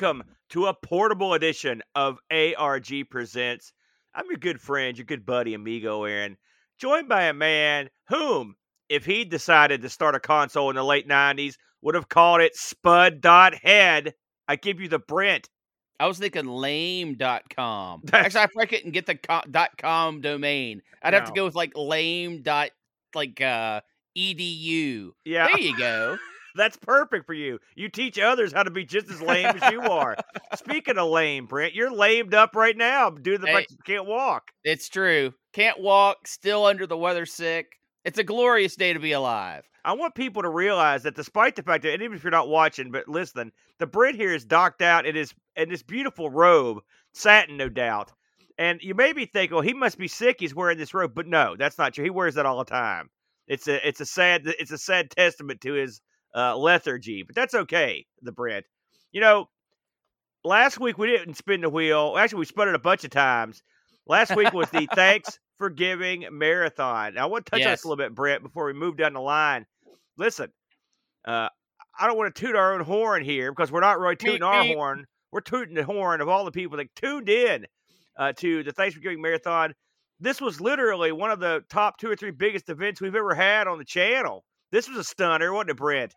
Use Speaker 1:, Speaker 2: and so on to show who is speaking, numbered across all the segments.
Speaker 1: welcome to a portable edition of ARG Presents. I'm your good friend, your good buddy, amigo Aaron, joined by a man whom, if he decided to start a console in the late 90s, would have called it Spud.head. I give you the Brent.
Speaker 2: I was thinking lame.com. Actually, I probably couldn't get the co- dot .com domain. I'd have to go with like lame dot like uh edu.
Speaker 1: Yeah,
Speaker 2: There you go.
Speaker 1: That's perfect for you. You teach others how to be just as lame as you are. Speaking of lame, Brent, you're lamed up right now due to the
Speaker 2: Hey.
Speaker 1: fact you can't walk.
Speaker 2: It's true. Can't walk, still under the weather sick. It's a glorious day to be alive.
Speaker 1: I want people to realize that despite the fact that, and even if you're not watching but listen, the Brent here is docked out in his in this beautiful robe, satin, no doubt. And you may be thinking, well, he must be sick. He's wearing this robe, but no, that's not true. He wears that all the time. It's a it's a sad it's a sad testament to his uh, lethargy, but that's okay. The Brent, you know, last week we didn't spin the wheel. Actually, we spun it a bunch of times. Last week was the Thanks for Giving Marathon. Now, I want to touch on this a little bit, Brent, before we move down the line. Listen, uh, I don't want to toot our own horn here because we're not really tooting our horn. We're tooting the horn of all the people that tuned in uh, to the Thanks for Giving Marathon. This was literally one of the top two or three biggest events we've ever had on the channel. This was a stunner, wasn't it, Brent?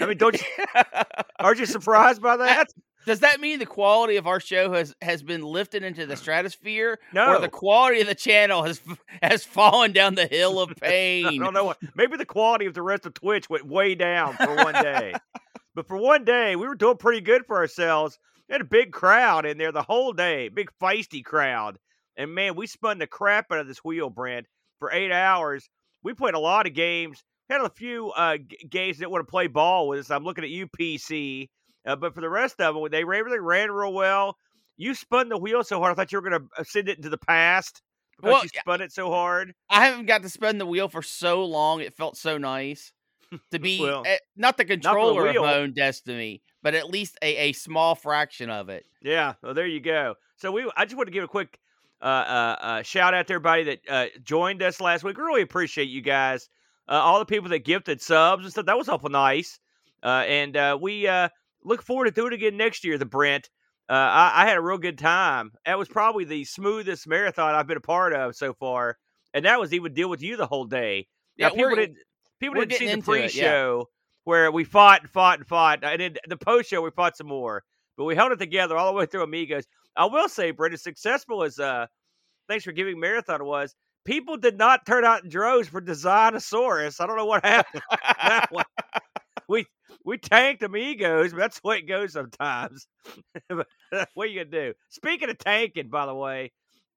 Speaker 1: I mean, don't you, aren't you surprised by that?
Speaker 2: Does that mean the quality of our show has has been lifted into the stratosphere,
Speaker 1: No.
Speaker 2: or the quality of the channel has has fallen down the hill of
Speaker 1: I
Speaker 2: pain?
Speaker 1: don't know what. Maybe the quality of the rest of Twitch went way down for one day, but for one day we were doing pretty good for ourselves. We had a big crowd in there the whole day, big feisty crowd, and man, we spun the crap out of this wheel, Brent, for eight hours. We played a lot of games. Had a few uh, g- games that want to play ball with us. I'm looking at you, PC, uh, but for the rest of them, they ran, everything ran real well. You spun the wheel so hard, I thought you were going to send it into the past because
Speaker 2: Well,
Speaker 1: you spun it so hard.
Speaker 2: I haven't got to spin the wheel for so long. It felt so nice to be
Speaker 1: Well,
Speaker 2: eh, not the controller of my own destiny, but at least a, a small fraction of it.
Speaker 1: Yeah, well, there you go. So we, I just want to give a quick uh, uh, uh, shout out to everybody that uh, joined us last week. We really appreciate you guys, uh, all the people that gifted subs and stuff. That was awful nice, uh, and uh, we uh, look forward to doing it again next year. The Brent, uh, I, I had a real good time. That was probably the smoothest marathon I've been a part of so far, and that was even deal with you the whole day. Now,
Speaker 2: Yeah,
Speaker 1: people didn't people didn't see the
Speaker 2: it, yeah.
Speaker 1: pre-show where we fought and fought and fought, and then the post-show we fought some more, but we held it together all the way through Amigos. I will say, Brent, as successful as uh, thanks for giving marathon was, people did not turn out in droves for Designosaurus. I don't know what happened. that one. We we tanked Amigos, but that's the way it goes sometimes. What are you gonna do? Speaking of tanking, by the way,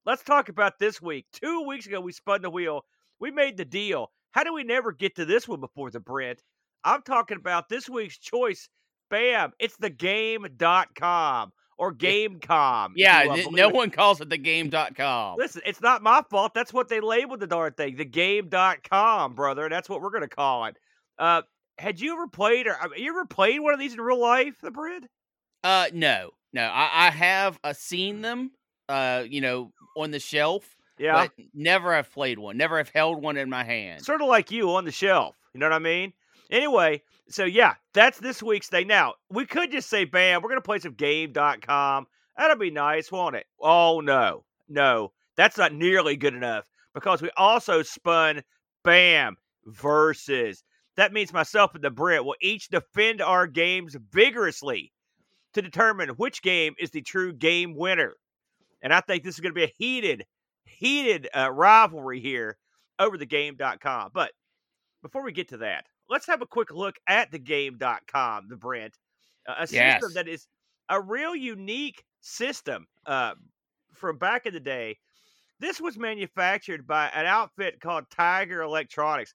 Speaker 1: let's talk about this week. Two weeks ago, we spun the wheel. We made the deal. How do we never get to this one before the Brent? I'm talking about this week's choice. Bam! It's the game.com or Gamecom.
Speaker 2: Yeah,
Speaker 1: you, uh,
Speaker 2: no
Speaker 1: it.
Speaker 2: one calls it the game.com.
Speaker 1: Listen, it's not my fault. That's what they labeled the darn thing. The game.com, brother. That's what we're going to call it. Uh, had you ever played or you ever played one of these in real life, the Brent?
Speaker 2: Uh, no, no. I, I have uh, seen them, uh, you know, on the shelf,
Speaker 1: Yeah.
Speaker 2: but never have played one. Never have held one in my hand.
Speaker 1: Sort of like you on the shelf. You know what I mean? Anyway, so yeah, that's this week's thing. Now, we could just say, bam, we're going to play some game.com. That'll be nice, won't it? Oh, no. No, that's not nearly good enough because we also spun, bam, versus. That means myself and the Brent will each defend our games vigorously to determine which game is the true game winner. And I think this is going to be a heated, heated uh, rivalry here over the game.com. But before we get to that, let's have a quick look at the game.com, the Brent. Uh, a
Speaker 2: Yes.
Speaker 1: system that is a real unique system uh, from back in the day. This was manufactured by an outfit called Tiger Electronics.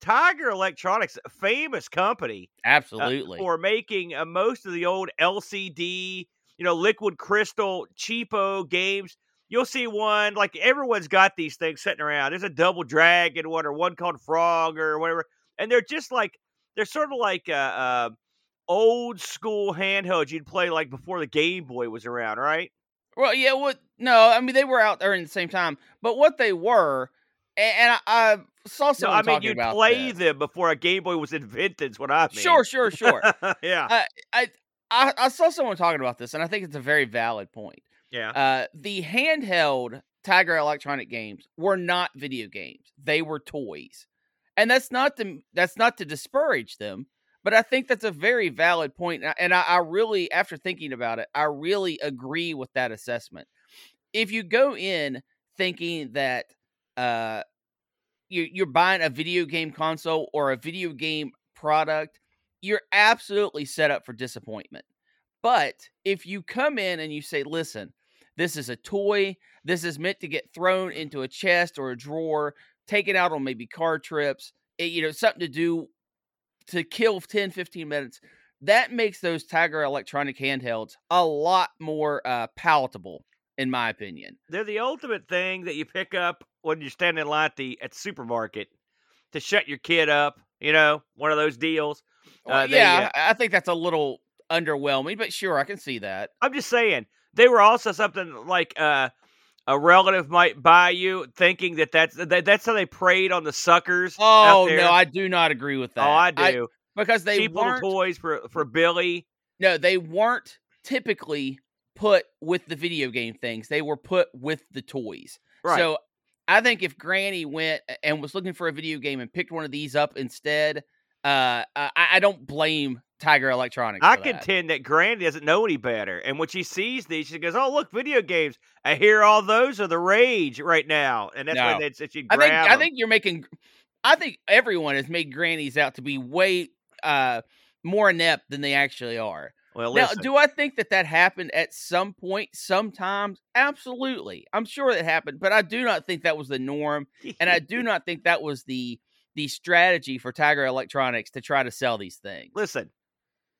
Speaker 1: Tiger Electronics, a famous company uh,
Speaker 2: Absolutely.
Speaker 1: for making uh, most of the old LCD, you know, liquid crystal, cheapo games. You'll see one like everyone's got these things sitting around. There's a double dragon one or one called Frog or whatever, and they're just like they're sort of like uh, uh, old school handhelds you'd play like before the Game Boy was around, right?
Speaker 2: Well, yeah, what? No, I mean they were out there in the same time, but what they were, a- and, I, I saw
Speaker 1: No,
Speaker 2: someone
Speaker 1: I mean
Speaker 2: talking
Speaker 1: you'd
Speaker 2: about
Speaker 1: play
Speaker 2: this.
Speaker 1: them before a Game Boy was invented. Is what I mean.
Speaker 2: Sure, sure, sure.
Speaker 1: yeah.
Speaker 2: I, I I, I saw someone talking about this, and I think it's a very valid point.
Speaker 1: Yeah.
Speaker 2: Uh, the handheld Tiger Electronic games were not video games; they were toys, and that's not to that's not to disparage them. But I think that's a very valid point, and I, I really, after thinking about it, I really agree with that assessment. If you go in thinking that uh, you, you're buying a video game console or a video game product, you're absolutely set up for disappointment. But if you come in and you say, listen, this is a toy, this is meant to get thrown into a chest or a drawer, taken out on maybe car trips, it, you know, something to do to kill 10, 15 minutes. That makes those Tiger electronic handhelds a lot more uh, palatable, in my opinion.
Speaker 1: They're the ultimate thing that you pick up when you're standing in line at the, at the supermarket to shut your kid up. You know, one of those deals.
Speaker 2: Well, uh, yeah, they, uh, I think that's a little underwhelming, but sure, I can see that.
Speaker 1: I'm just saying they were also something like uh, a relative might buy you, thinking that that's that, that's how they preyed on the suckers.
Speaker 2: Oh no, I do not agree with that.
Speaker 1: Oh, I do
Speaker 2: I, because they
Speaker 1: cheap
Speaker 2: little
Speaker 1: toys for for Billy.
Speaker 2: No, they weren't typically put with the video game things. They were put with the toys.
Speaker 1: Right.
Speaker 2: So I think if Granny went and was looking for a video game and picked one of these up instead, uh, I, I don't blame Tiger Electronics.
Speaker 1: I contend that Granny doesn't know any better, and when she sees these, she goes, "Oh, look, video games! I hear all those are the rage right now," and that's no. when they, she
Speaker 2: I think
Speaker 1: I
Speaker 2: think you're making. I think everyone has made grannies out to be way uh, more inept than they actually are.
Speaker 1: Well,
Speaker 2: now,
Speaker 1: listen.
Speaker 2: do I think that that happened at some point, sometimes? Absolutely, I'm sure that happened, but I do not think that was the norm, and I do not think that was the the strategy for Tiger Electronics to try to sell these things.
Speaker 1: Listen,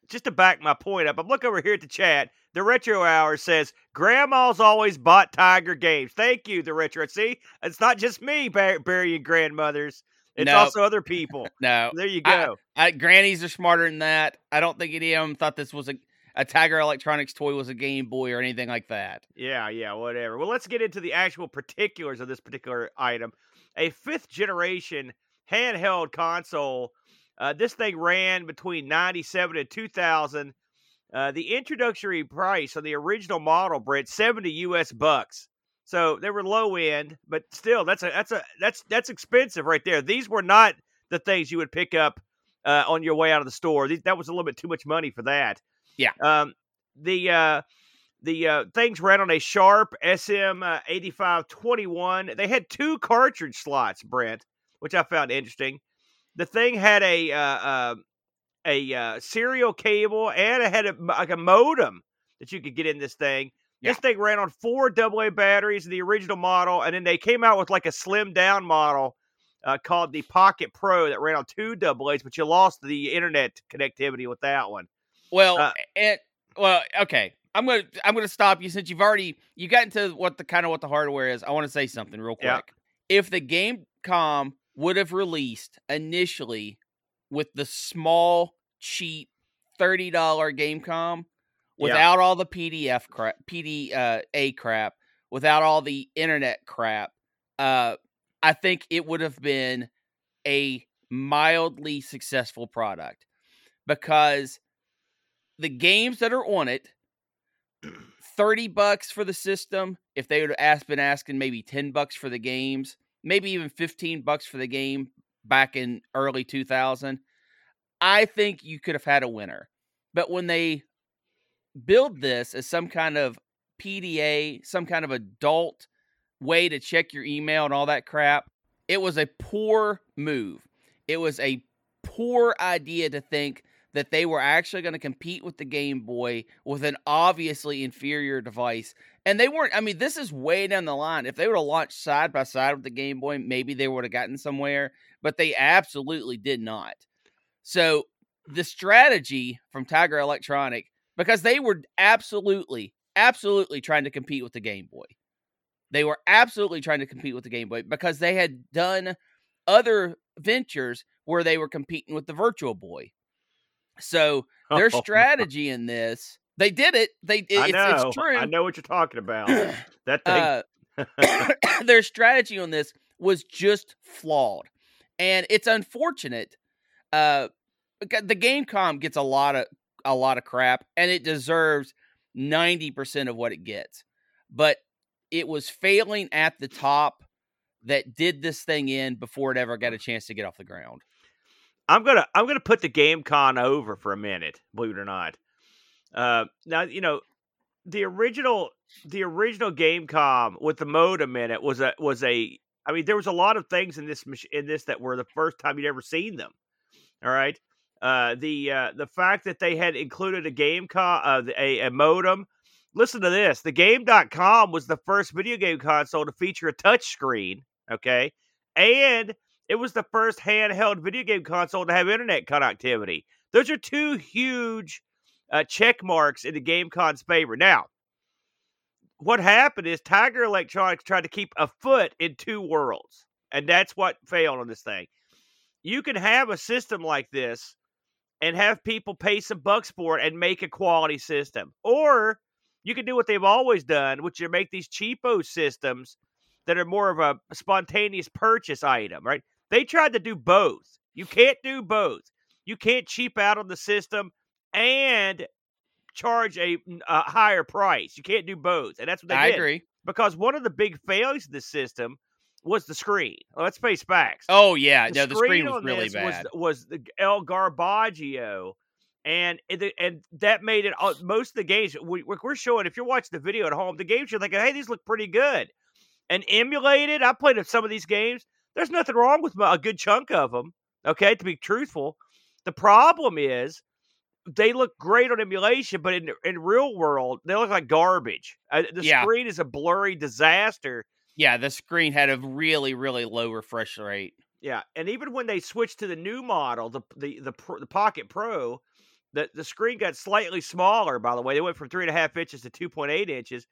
Speaker 1: just to back my point up, I'm looking over here at the chat. The Retro Hour says, Grandma's always bought Tiger games. Thank you, the Retro. See, it's not just me burying grandmothers. It's nope. also other people.
Speaker 2: no.
Speaker 1: There you go.
Speaker 2: I, I, grannies are smarter than that. I don't think any of them thought this was a, a Tiger Electronics toy was a Game Boy or anything like that.
Speaker 1: Yeah, yeah, whatever. Well, let's get into the actual particulars of this particular item. A fifth generation handheld console. Uh, this thing ran between 97 and 2000. Uh, the introductory price on the original model, Brent, 70 US bucks. So they were low end, but still, that's a that's a that's that's expensive right there. These were not the things you would pick up uh, on your way out of the store. These, that was a little bit too much money for that.
Speaker 2: Yeah.
Speaker 1: Um, the uh, the uh, things ran on a Sharp SM uh, 8521. They had two cartridge slots, Brent, which I found interesting. The thing had a uh, uh, a uh, serial cable and it had a, like a modem that you could get in this thing. Yeah. This thing ran on four AA batteries, in the original model, and then they came out with like a slim down model uh, called the Pocket Pro that ran on two AA's, but you lost the internet connectivity with that one.
Speaker 2: Well, uh, and well, okay. I'm gonna I'm gonna stop you since you've already you got into what the kind of what the hardware is. I want to say something real quick. Yeah. If the Gamecom would have released initially with the small, cheap $30 Gamecom without yeah. all the PDF crap, PDA uh, crap, without all the internet crap, uh, I think it would have been a mildly successful product because the games that are on it 30 bucks for the system if they would have asked, been asking maybe 10 bucks for the games maybe even 15 bucks for the game back in early 2000, I think you could have had a winner. But when they build this as some kind of PDA, some kind of adult way to check your email and all that crap, it was a poor move. It was a poor idea to think that they were actually going to compete with the Game Boy with an obviously inferior device. And they weren't, I mean, this is way down the line. If they would have launched side by side with the Game Boy, maybe they would have gotten somewhere, but they absolutely did not. So the strategy from Tiger Electronic, because they were absolutely, absolutely trying to compete with the Game Boy. They were absolutely trying to compete with the Game Boy because they had done other ventures where they were competing with the Virtual Boy. So their strategy in this, they did it. They it,
Speaker 1: I know.
Speaker 2: It's, it's, true.
Speaker 1: I know what you're talking about. that thing.
Speaker 2: Uh, their strategy on this was just flawed, and it's unfortunate. Uh, the Gamecom gets a lot of a lot of crap, and it deserves ninety percent of what it gets. But it was failing at the top that did this thing in before it ever got a chance to get off the ground.
Speaker 1: I'm gonna I'm gonna put the game con over for a minute, believe it or not. Uh, now you know the original the original Gamecom with the modem in it was a was a I mean there was a lot of things in this in this that were the first time you'd ever seen them. All right. Uh, the uh, the fact that they had included a game con uh, a, a modem. Listen to this. The game.com was the first video game console to feature a touch screen, okay? And it was the first handheld video game console to have internet connectivity. Those are two huge uh, check marks in the GameCon's favor. Now, what happened is Tiger Electronics tried to keep a foot in two worlds, and that's what failed on this thing. You can have a system like this and have people pay some bucks for it and make a quality system, or you can do what they've always done, which is make these cheapo systems that are more of a spontaneous purchase item, right? They tried to do both. You can't do both. You can't cheap out on the system and charge a, a higher price. You can't do both, and that's what they did.
Speaker 2: I
Speaker 1: did.
Speaker 2: agree.
Speaker 1: Because one of the big failures of the system was the screen. Let's face facts.
Speaker 2: Oh yeah,
Speaker 1: the
Speaker 2: no, the screen was really bad.
Speaker 1: Was, was the El Garbaggio, and it, and that made it. uh, Most of the games we, we're showing. If you're watching the video at home, the games you're thinking, hey, these look pretty good. And emulated, I played some of these games. There's nothing wrong with a good chunk of them. Okay, to be truthful, the problem is they look great on emulation, but in in real world, they look like garbage. Uh, the
Speaker 2: Yeah.
Speaker 1: screen is a blurry disaster.
Speaker 2: yeah, the screen had a really, really low refresh rate.
Speaker 1: Yeah, and even when they switched to the new model, the the the, the Pocket Pro, the the screen got slightly smaller. By the way, they went from three and a half inches to two point eight inches,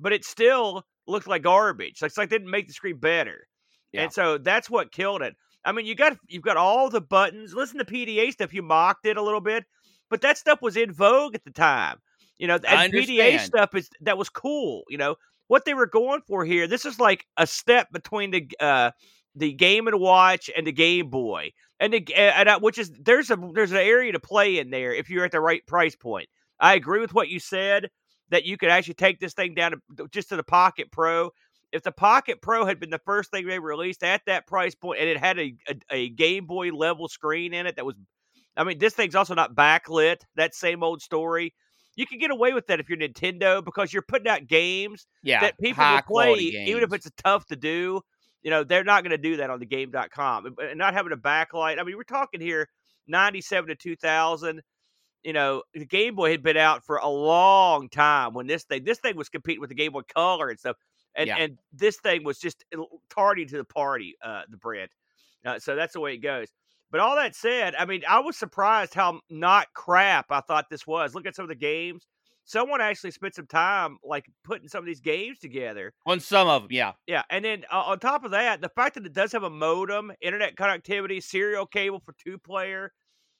Speaker 1: but it still looked like garbage. Like, it's like they didn't make the screen better,
Speaker 2: Yeah.
Speaker 1: and so that's what killed it. I mean, you got you've got all the buttons. Listen to PDA stuff. You mocked it a little bit, but that stuff was in vogue at the time. You know, and PDA stuff is that was cool. You know what they were going for here. This is like a step between the uh, the Game and Watch and the Game Boy, and the and I, which is there's a there's an area to play in there if you're at the right price point. I agree with what you said that you could actually take this thing down to just to the Pocket Pro. If the Pocket Pro had been the first thing they released at that price point, and it had a, a, a Game Boy level screen in it that was, I mean, this thing's also not backlit. That same old story. You can get away with that if you're Nintendo because you're putting out games
Speaker 2: Yeah,
Speaker 1: that people will play, even if it's tough to do. You know, they're not going to do that on the game.com. And- And not having a backlight. I mean, we're talking here 97 to 2000. You know, the Game Boy had been out for a long time when this thing, this thing was competing with the Game Boy Color and stuff. And,
Speaker 2: Yeah.
Speaker 1: and this thing was just tardy to the party, uh, the Brent. Uh, so that's the way it goes. But all that said, I mean, I was surprised how not crap I thought this was. Look at some of the games. Someone actually spent some time like putting some of these games together.
Speaker 2: on some of them. Yeah,
Speaker 1: Yeah, and then uh, on top of that, the fact that it does have a modem, internet connectivity, serial cable for two player.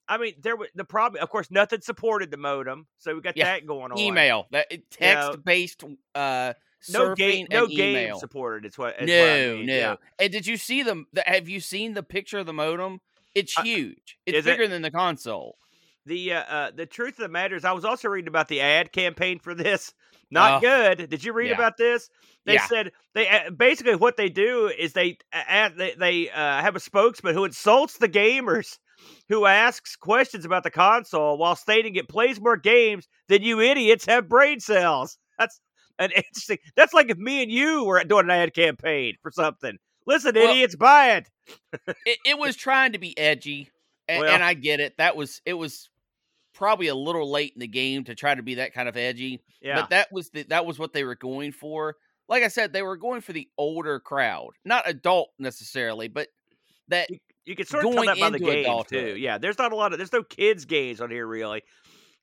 Speaker 1: I mean, there was the problem. Of course, nothing supported the modem, so we got
Speaker 2: Yeah,
Speaker 1: that going on.
Speaker 2: email that text based uh
Speaker 1: no game, no game
Speaker 2: email.
Speaker 1: supported. It's what. is what I
Speaker 2: No,
Speaker 1: mean,
Speaker 2: no.
Speaker 1: yeah.
Speaker 2: And did you see them? the- Have you seen the picture of the modem? It's
Speaker 1: Uh,
Speaker 2: huge. It's
Speaker 1: is it?
Speaker 2: bigger than the console.
Speaker 1: The uh, uh, the truth of the matter is, I was also reading about the ad campaign for this. Not good. Did you read
Speaker 2: yeah.
Speaker 1: about this? They
Speaker 2: Yeah.
Speaker 1: said they uh, basically what they do is they uh, they, they uh, have a spokesman who insults the gamers, who asks questions about the console while stating it plays more games than you idiots have brain cells. That's an interesting. That's like if me and you were doing an ad campaign for something. Listen,
Speaker 2: Well-
Speaker 1: idiots, buy it.
Speaker 2: It, it was trying to be edgy, and,
Speaker 1: Well-
Speaker 2: and I get it. That was it was probably a little late in the game to try to be that kind of edgy.
Speaker 1: Yeah,
Speaker 2: But that was the, that was what they were going for. Like I said, they were going for the older crowd, not adult necessarily, but that
Speaker 1: You can sort of tell that by the
Speaker 2: into
Speaker 1: games too. Yeah, there's not a lot of there's no kids games on here really.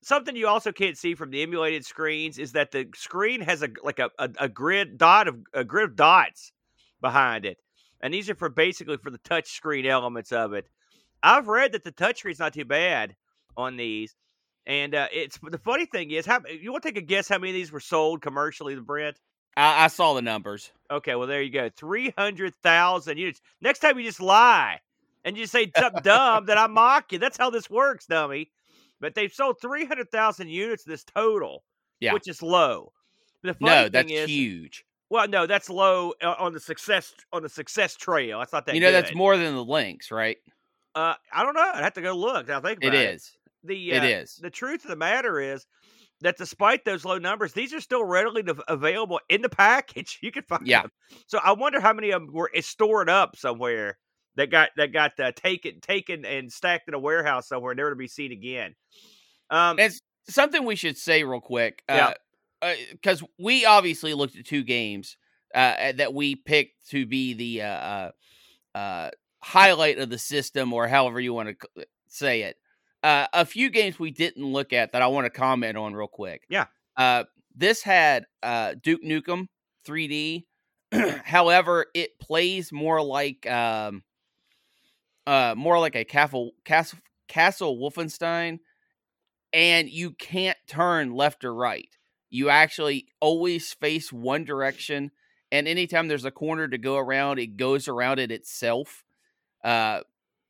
Speaker 1: Something you also can't see from the emulated screens is that the screen has a like a, a, a grid dot of a grid of dots behind it, and these are for basically for the touch screen elements of it. I've read that the touch screen's not too bad on these, and uh, it's the funny thing is how you want to take a guess how many of these were sold commercially, the Brent?
Speaker 2: I, I saw the numbers.
Speaker 1: Okay, well there you go. Three hundred thousand units. Next time you just lie and you say something dumb, then I mock you. That's how this works, dummy. But they've sold three hundred thousand units this total,
Speaker 2: Yeah.
Speaker 1: which is low.
Speaker 2: No, that's
Speaker 1: is,
Speaker 2: huge.
Speaker 1: well, no, that's low uh, on the success on the success trail. That's not that.
Speaker 2: You know, that's more than the Lynx, right?
Speaker 1: Uh, I don't know. I'd have to go look. Now think
Speaker 2: It
Speaker 1: it.
Speaker 2: is.
Speaker 1: The
Speaker 2: It
Speaker 1: uh,
Speaker 2: is.
Speaker 1: the truth of the matter is that despite those low numbers, these are still readily available in the package. You can find
Speaker 2: Yeah.
Speaker 1: them. So I wonder how many of them were stored up somewhere that got that got uh, taken taken and stacked in a warehouse somewhere, never to be seen again. Um,
Speaker 2: It's something we should say real quick.
Speaker 1: Yeah.
Speaker 2: Because we obviously looked at two games uh, that we picked to be the uh, uh, uh, highlight of the system, or however you want to say it. Uh, a few games we didn't look at that I want to comment on real quick.
Speaker 1: Yeah.
Speaker 2: Uh, this had uh, Duke Nukem 3D. However, it plays more like um, uh, more like a castle castle castle Wolfenstein, and you can't turn left or right. You actually always face one direction, and anytime there's a corner to go around, it goes around it itself. Uh,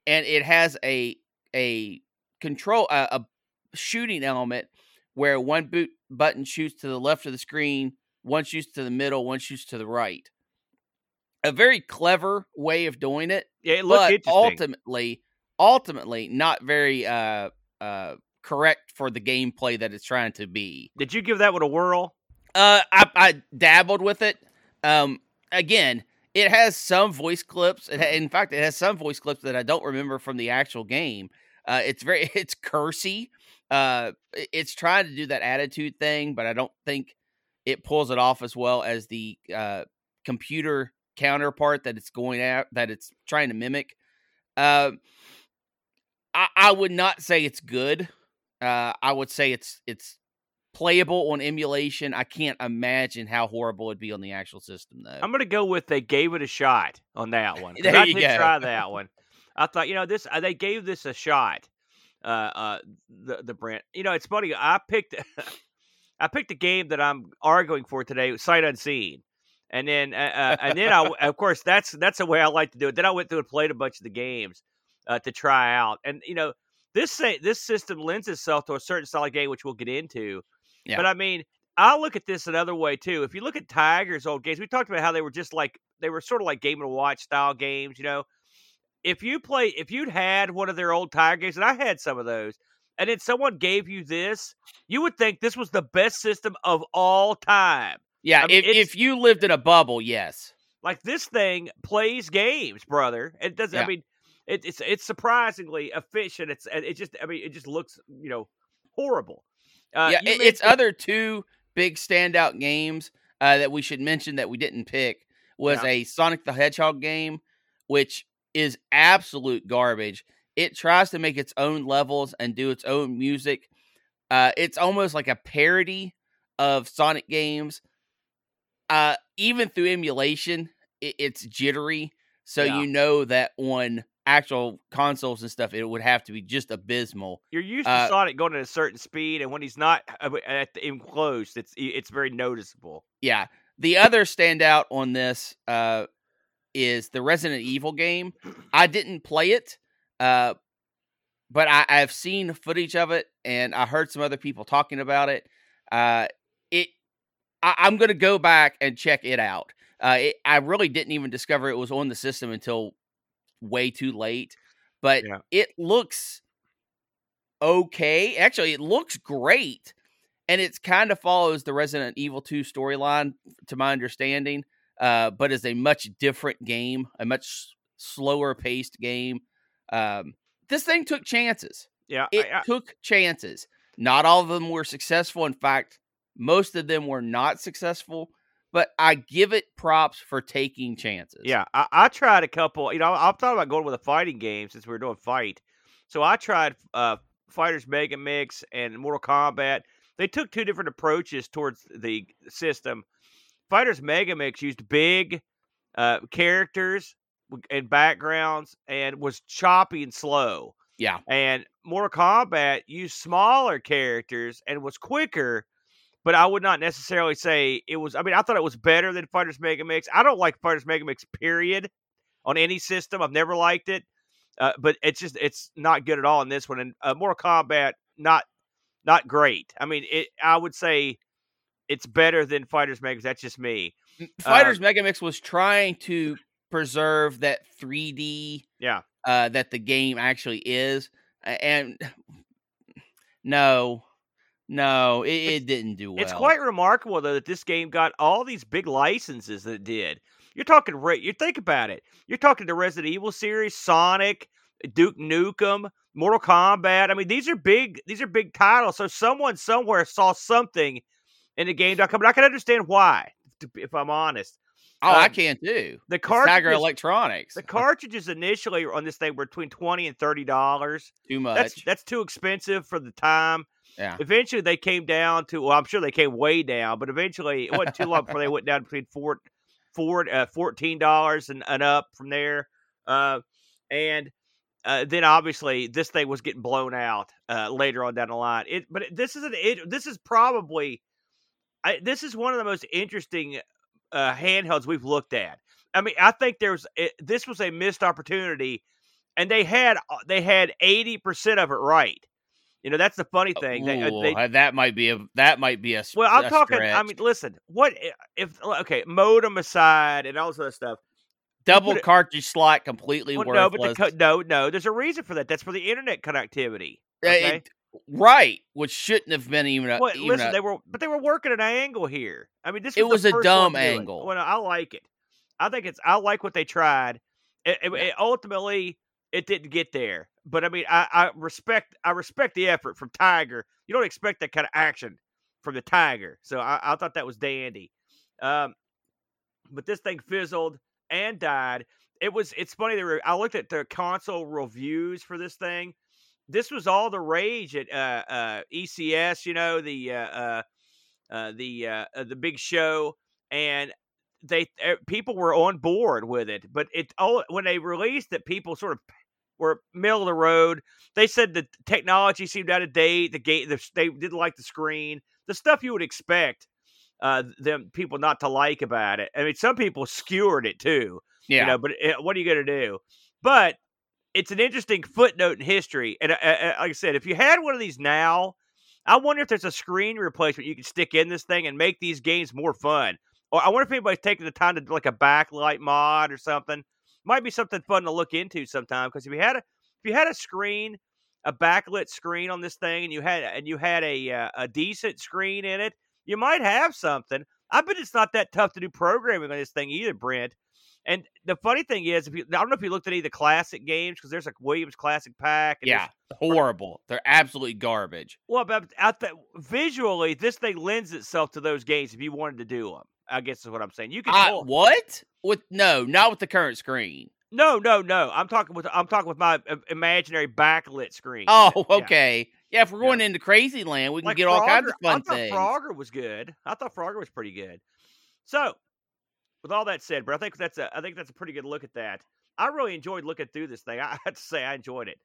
Speaker 2: and it has a a control a, a shooting element where one boot button shoots to the left of the screen, one shoots to the middle, one shoots to the right. A very clever way of doing it,
Speaker 1: yeah, it looked
Speaker 2: but
Speaker 1: interesting.
Speaker 2: ultimately, ultimately not very uh uh correct for the gameplay that it's trying to be.
Speaker 1: Did you give that one a whirl?
Speaker 2: Uh, I, I dabbled with it. Um, again, it has some voice clips. It in fact, it has some voice clips that I don't remember from the actual game. Uh, it's very, it's cursy. Uh, it's trying to do that attitude thing, but I don't think it pulls it off as well as the uh, computer counterpart that it's going at, that it's trying to mimic. Uh, I, I would not say it's good. Uh, I would say it's it's playable on emulation. I can't imagine how horrible it'd be on the actual system, though.
Speaker 1: I'm gonna go with they gave it a shot on that one.
Speaker 2: There
Speaker 1: I
Speaker 2: you
Speaker 1: did
Speaker 2: go.
Speaker 1: try that one. I thought, you know, this uh, they gave this a shot. Uh, uh, the the Brent. You know, it's funny. I picked, I picked a game that I'm arguing for today, sight unseen, and then uh, uh, and then I, of course, that's that's the way I like to do it. Then I went through and played a bunch of the games uh, to try out, and you know, this say, this system lends itself to a certain style of game, which we'll get into.
Speaker 2: Yeah.
Speaker 1: But I mean, I look at this another way too. If you look at Tiger's old games, we talked about how they were just like they were sort of like Game and Watch style games. You know, if you play, if you'd had one of their old Tiger games, and I had some of those, and then someone gave you this, you would think this was the best system of all time.
Speaker 2: Yeah,
Speaker 1: I mean,
Speaker 2: if, if you lived in a bubble, yes.
Speaker 1: Like this thing plays games, brother. It does. I
Speaker 2: Yeah.
Speaker 1: mean, it, it's it's surprisingly efficient. It's it just. I mean, it just looks you know horrible. Uh,
Speaker 2: yeah, it, its other two big standout games uh, that we should mention that we didn't pick was
Speaker 1: Yeah.
Speaker 2: a Sonic the Hedgehog game, which is absolute garbage. It tries to make its own levels and do its own music. Uh, it's almost like a parody of Sonic games. Uh, even through emulation, it, it's jittery, so
Speaker 1: Yeah.
Speaker 2: you know that on actual consoles and stuff, it would have to be just abysmal.
Speaker 1: You're used to
Speaker 2: Uh,
Speaker 1: Sonic going at a certain speed, and when he's not uh, at the enclosed, it's it's very noticeable.
Speaker 2: Yeah. The other standout on this uh, is the Resident Evil game. I didn't play it, uh, but I, I've seen footage of it, and I heard some other people talking about it. Uh, it, I, I'm going to go back and check it out. Uh, it, I really didn't even discover it was on the system until way too late, but
Speaker 1: Yeah.
Speaker 2: it looks okay. Actually, it looks great and it kind of follows the Resident Evil 2 storyline, to my understanding, uh, but is a much different game, a much slower paced game. Um, this thing took chances.
Speaker 1: Yeah,
Speaker 2: It
Speaker 1: I- I-
Speaker 2: took chances. Not all of them were successful. In fact, most of them were not successful. But I give it props for taking chances.
Speaker 1: yeah. I, I tried a couple. You know, I, I thought about going with a fighting game since we were doing fight. So I tried uh, Fighters Mega Mix and Mortal Kombat. They took two different approaches towards the system. Fighters Mega Mix used big uh, characters and backgrounds and was choppy and slow.
Speaker 2: Yeah.
Speaker 1: And Mortal Kombat used smaller characters and was quicker, but I would not necessarily say it was. I mean, I thought it was better than Fighters Mega Mix. I don't like Fighters Mega Mix, period, on any system. I've never liked it, uh, but it's just it's not good at all in this one. And uh, Mortal Kombat not not great. I mean, it. I would say it's better than Fighters Mega. That's just me.
Speaker 2: Fighters uh, Mega Mix was trying to preserve that 3D.
Speaker 1: Yeah.
Speaker 2: Uh, that the game actually is, and no, no, it, it, didn't do well.
Speaker 1: It's quite remarkable though that this game got all these big licenses that it did. You're talking, you think about it. You're talking the Resident Evil series, Sonic, Duke Nukem, Mortal Kombat. I mean, these are big. These are big titles. So someone somewhere saw something in the game.com, but I can understand why. If I'm honest.
Speaker 2: Oh, um, I can too. The cartridges, Tiger Electronics.
Speaker 1: The cartridges initially on this thing were between twenty and thirty dollars.
Speaker 2: Too much.
Speaker 1: That's, that's too expensive for the time.
Speaker 2: Yeah.
Speaker 1: Eventually, they came down to. Well, I'm sure they came way down, but eventually, it wasn't too long before they went down between four, four, uh, fourteen dollars and, and up from there. Uh, and uh, then obviously this thing was getting blown out uh, later on down the line. It, but this is an it, this is probably I, this is one of the most interesting uh, handhelds we've looked at. I mean, I think there's this was a missed opportunity, and they had uh, they had eighty percent of it right. You know, that's the funny uh, thing.
Speaker 2: They, uh, Ooh, they, uh, that might be a that might be a
Speaker 1: well. I'm
Speaker 2: a
Speaker 1: talking.
Speaker 2: Stretch.
Speaker 1: I mean, listen. What eh, if okay, modem aside and all this other stuff.
Speaker 2: Double cartridge slot, completely well, worthless.
Speaker 1: No, but the, no, no. There's a reason for that. That's for the internet connectivity. Uh, okay? It,
Speaker 2: right, which shouldn't have been even. A,
Speaker 1: well,
Speaker 2: even
Speaker 1: listen,
Speaker 2: a,
Speaker 1: they were, but they were working an angle here. I mean, this
Speaker 2: was
Speaker 1: it
Speaker 2: was a dumb angle.
Speaker 1: Well, I like it. I think it's. I like what they tried. It, it, ultimately, it didn't get there. But I mean, I, I respect. I respect the effort from Tiger. You don't expect that kind of action from the Tiger. So I, I thought that was dandy. Um, but this thing fizzled and died. It was. It's funny. They were, I looked at the console reviews for this thing. This was all the rage at uh, uh, ECS. You know the uh, uh, uh the uh, the big show, and they people were on board with it. But it all when they released it, people sort of were middle of the road. They said the technology seemed out of date. The gate, the, they didn't like the screen, the stuff you would expect uh, them people not to like about it. I mean, some people skewered it too.
Speaker 2: Yeah.
Speaker 1: You know, but it, what are you going to do? But it's an interesting footnote in history. And uh, uh, uh, like I said, if you had one of these now, I wonder if there's a screen replacement you can stick in this thing and make these games more fun. Or I wonder if anybody's taking the time to do like a backlight mod or something. Might be something fun to look into sometime because if you had a if you had a screen, a backlit screen on this thing, and you had and you had a uh, a decent screen in it, you might have something. I bet it's not that tough to do programming on this thing either, Brent. And the funny thing is, if you, I don't know if you looked at any of the classic games because there's like Williams Classic Pack.
Speaker 2: yeah, horrible. They're absolutely garbage.
Speaker 1: Well, but out the, visually, this thing lends itself to those games if you wanted to do them. I guess is what I'm saying. You can
Speaker 2: uh, what with no, not with the current screen.
Speaker 1: No, no, no. I'm talking with I'm talking with my imaginary backlit screen.
Speaker 2: Oh, okay. Yeah. Yeah, if we're going yeah. into crazy land, we can like get all kinds of fun
Speaker 1: I
Speaker 2: things.
Speaker 1: Frogger was good. I thought Frogger was pretty good. So, with all that said, but I think that's a I think that's a pretty good look at that. I really enjoyed looking through this thing. I have to say I enjoyed it.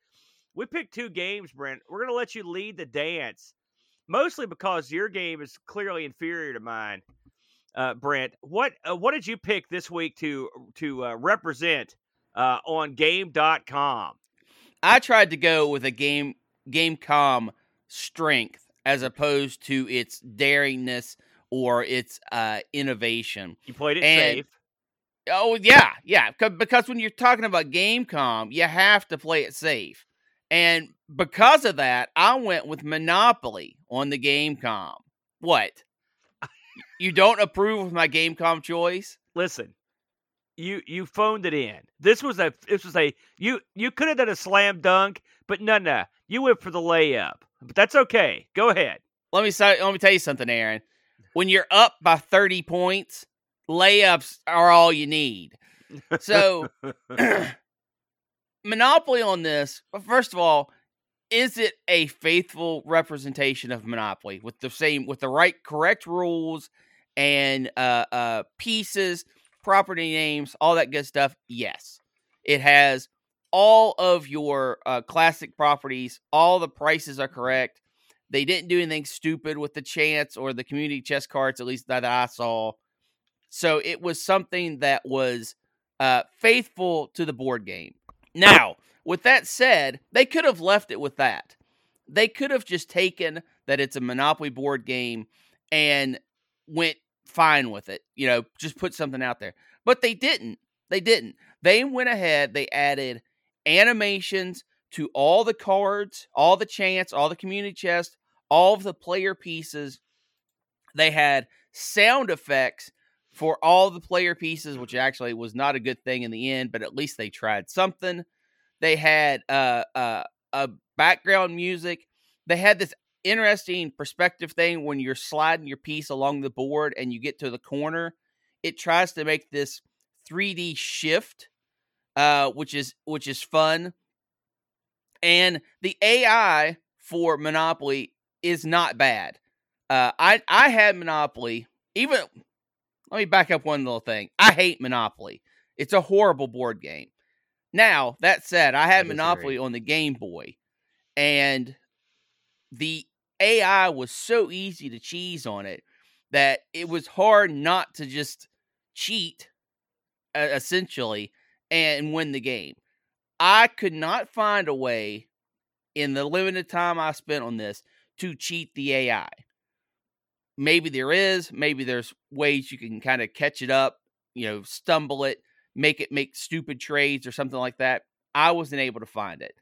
Speaker 1: We picked two games, Brent. We're gonna let you lead the dance, mostly because your game is clearly inferior to mine. Uh, Brent, what uh, what did you pick this week to to uh, represent uh, on Game.com?
Speaker 2: I tried to go with a game Gamecom strength as opposed to its daringness or its uh, innovation.
Speaker 1: You played it
Speaker 2: and,
Speaker 1: safe.
Speaker 2: Oh yeah, yeah. Because when you're talking about Gamecom, you have to play it safe, and because of that, I went with Monopoly on the Gamecom. What? You don't approve of my Gamecom choice?
Speaker 1: Listen, you you phoned it in. This was a this was a you you could have done a slam dunk, but no no. You went for the layup, but that's okay. Go ahead.
Speaker 2: Let me say, let me tell you something, Aaron. When you're up by 30 points, layups are all you need. So, Monopoly on this, But first of all, is it a faithful representation of Monopoly with the same, with the right, correct rules and uh, uh, pieces, property names, all that good stuff? Yes. It has all of your uh, classic properties, all the prices are correct. They didn't do anything stupid with the chance or the community chess cards, at least that I saw. So it was something that was uh, faithful to the board game. Now, with that said, they could have left it with that. they could have just taken that it's a Monopoly board game and went fine with it. You know, just put something out there. But they didn't. They didn't. They went ahead, they added animations to all the cards, all the chants, all the community chests, all of the player pieces. They had sound effects for all the player pieces, which actually was not a good thing in the end, but at least they tried something. They had uh, uh, a background music. They had this interesting perspective thing when you're sliding your piece along the board and you get to the corner. It tries to make this 3D shift, uh, which is which is fun. And the AI for Monopoly is not bad. Uh, I I had Monopoly. Even let me back up one little thing. I hate Monopoly. It's a horrible board game. Now that said, I had Monopoly on the Game Boy, and the AI was so easy to cheese on it that it was hard not to just cheat, uh, essentially, and win the game. I could not find a way in the limited time I spent on this to cheat the AI. Maybe there is, maybe there's ways you can kind of catch it up, you know, stumble it, make it make stupid trades or something like that. I wasn't able to find it.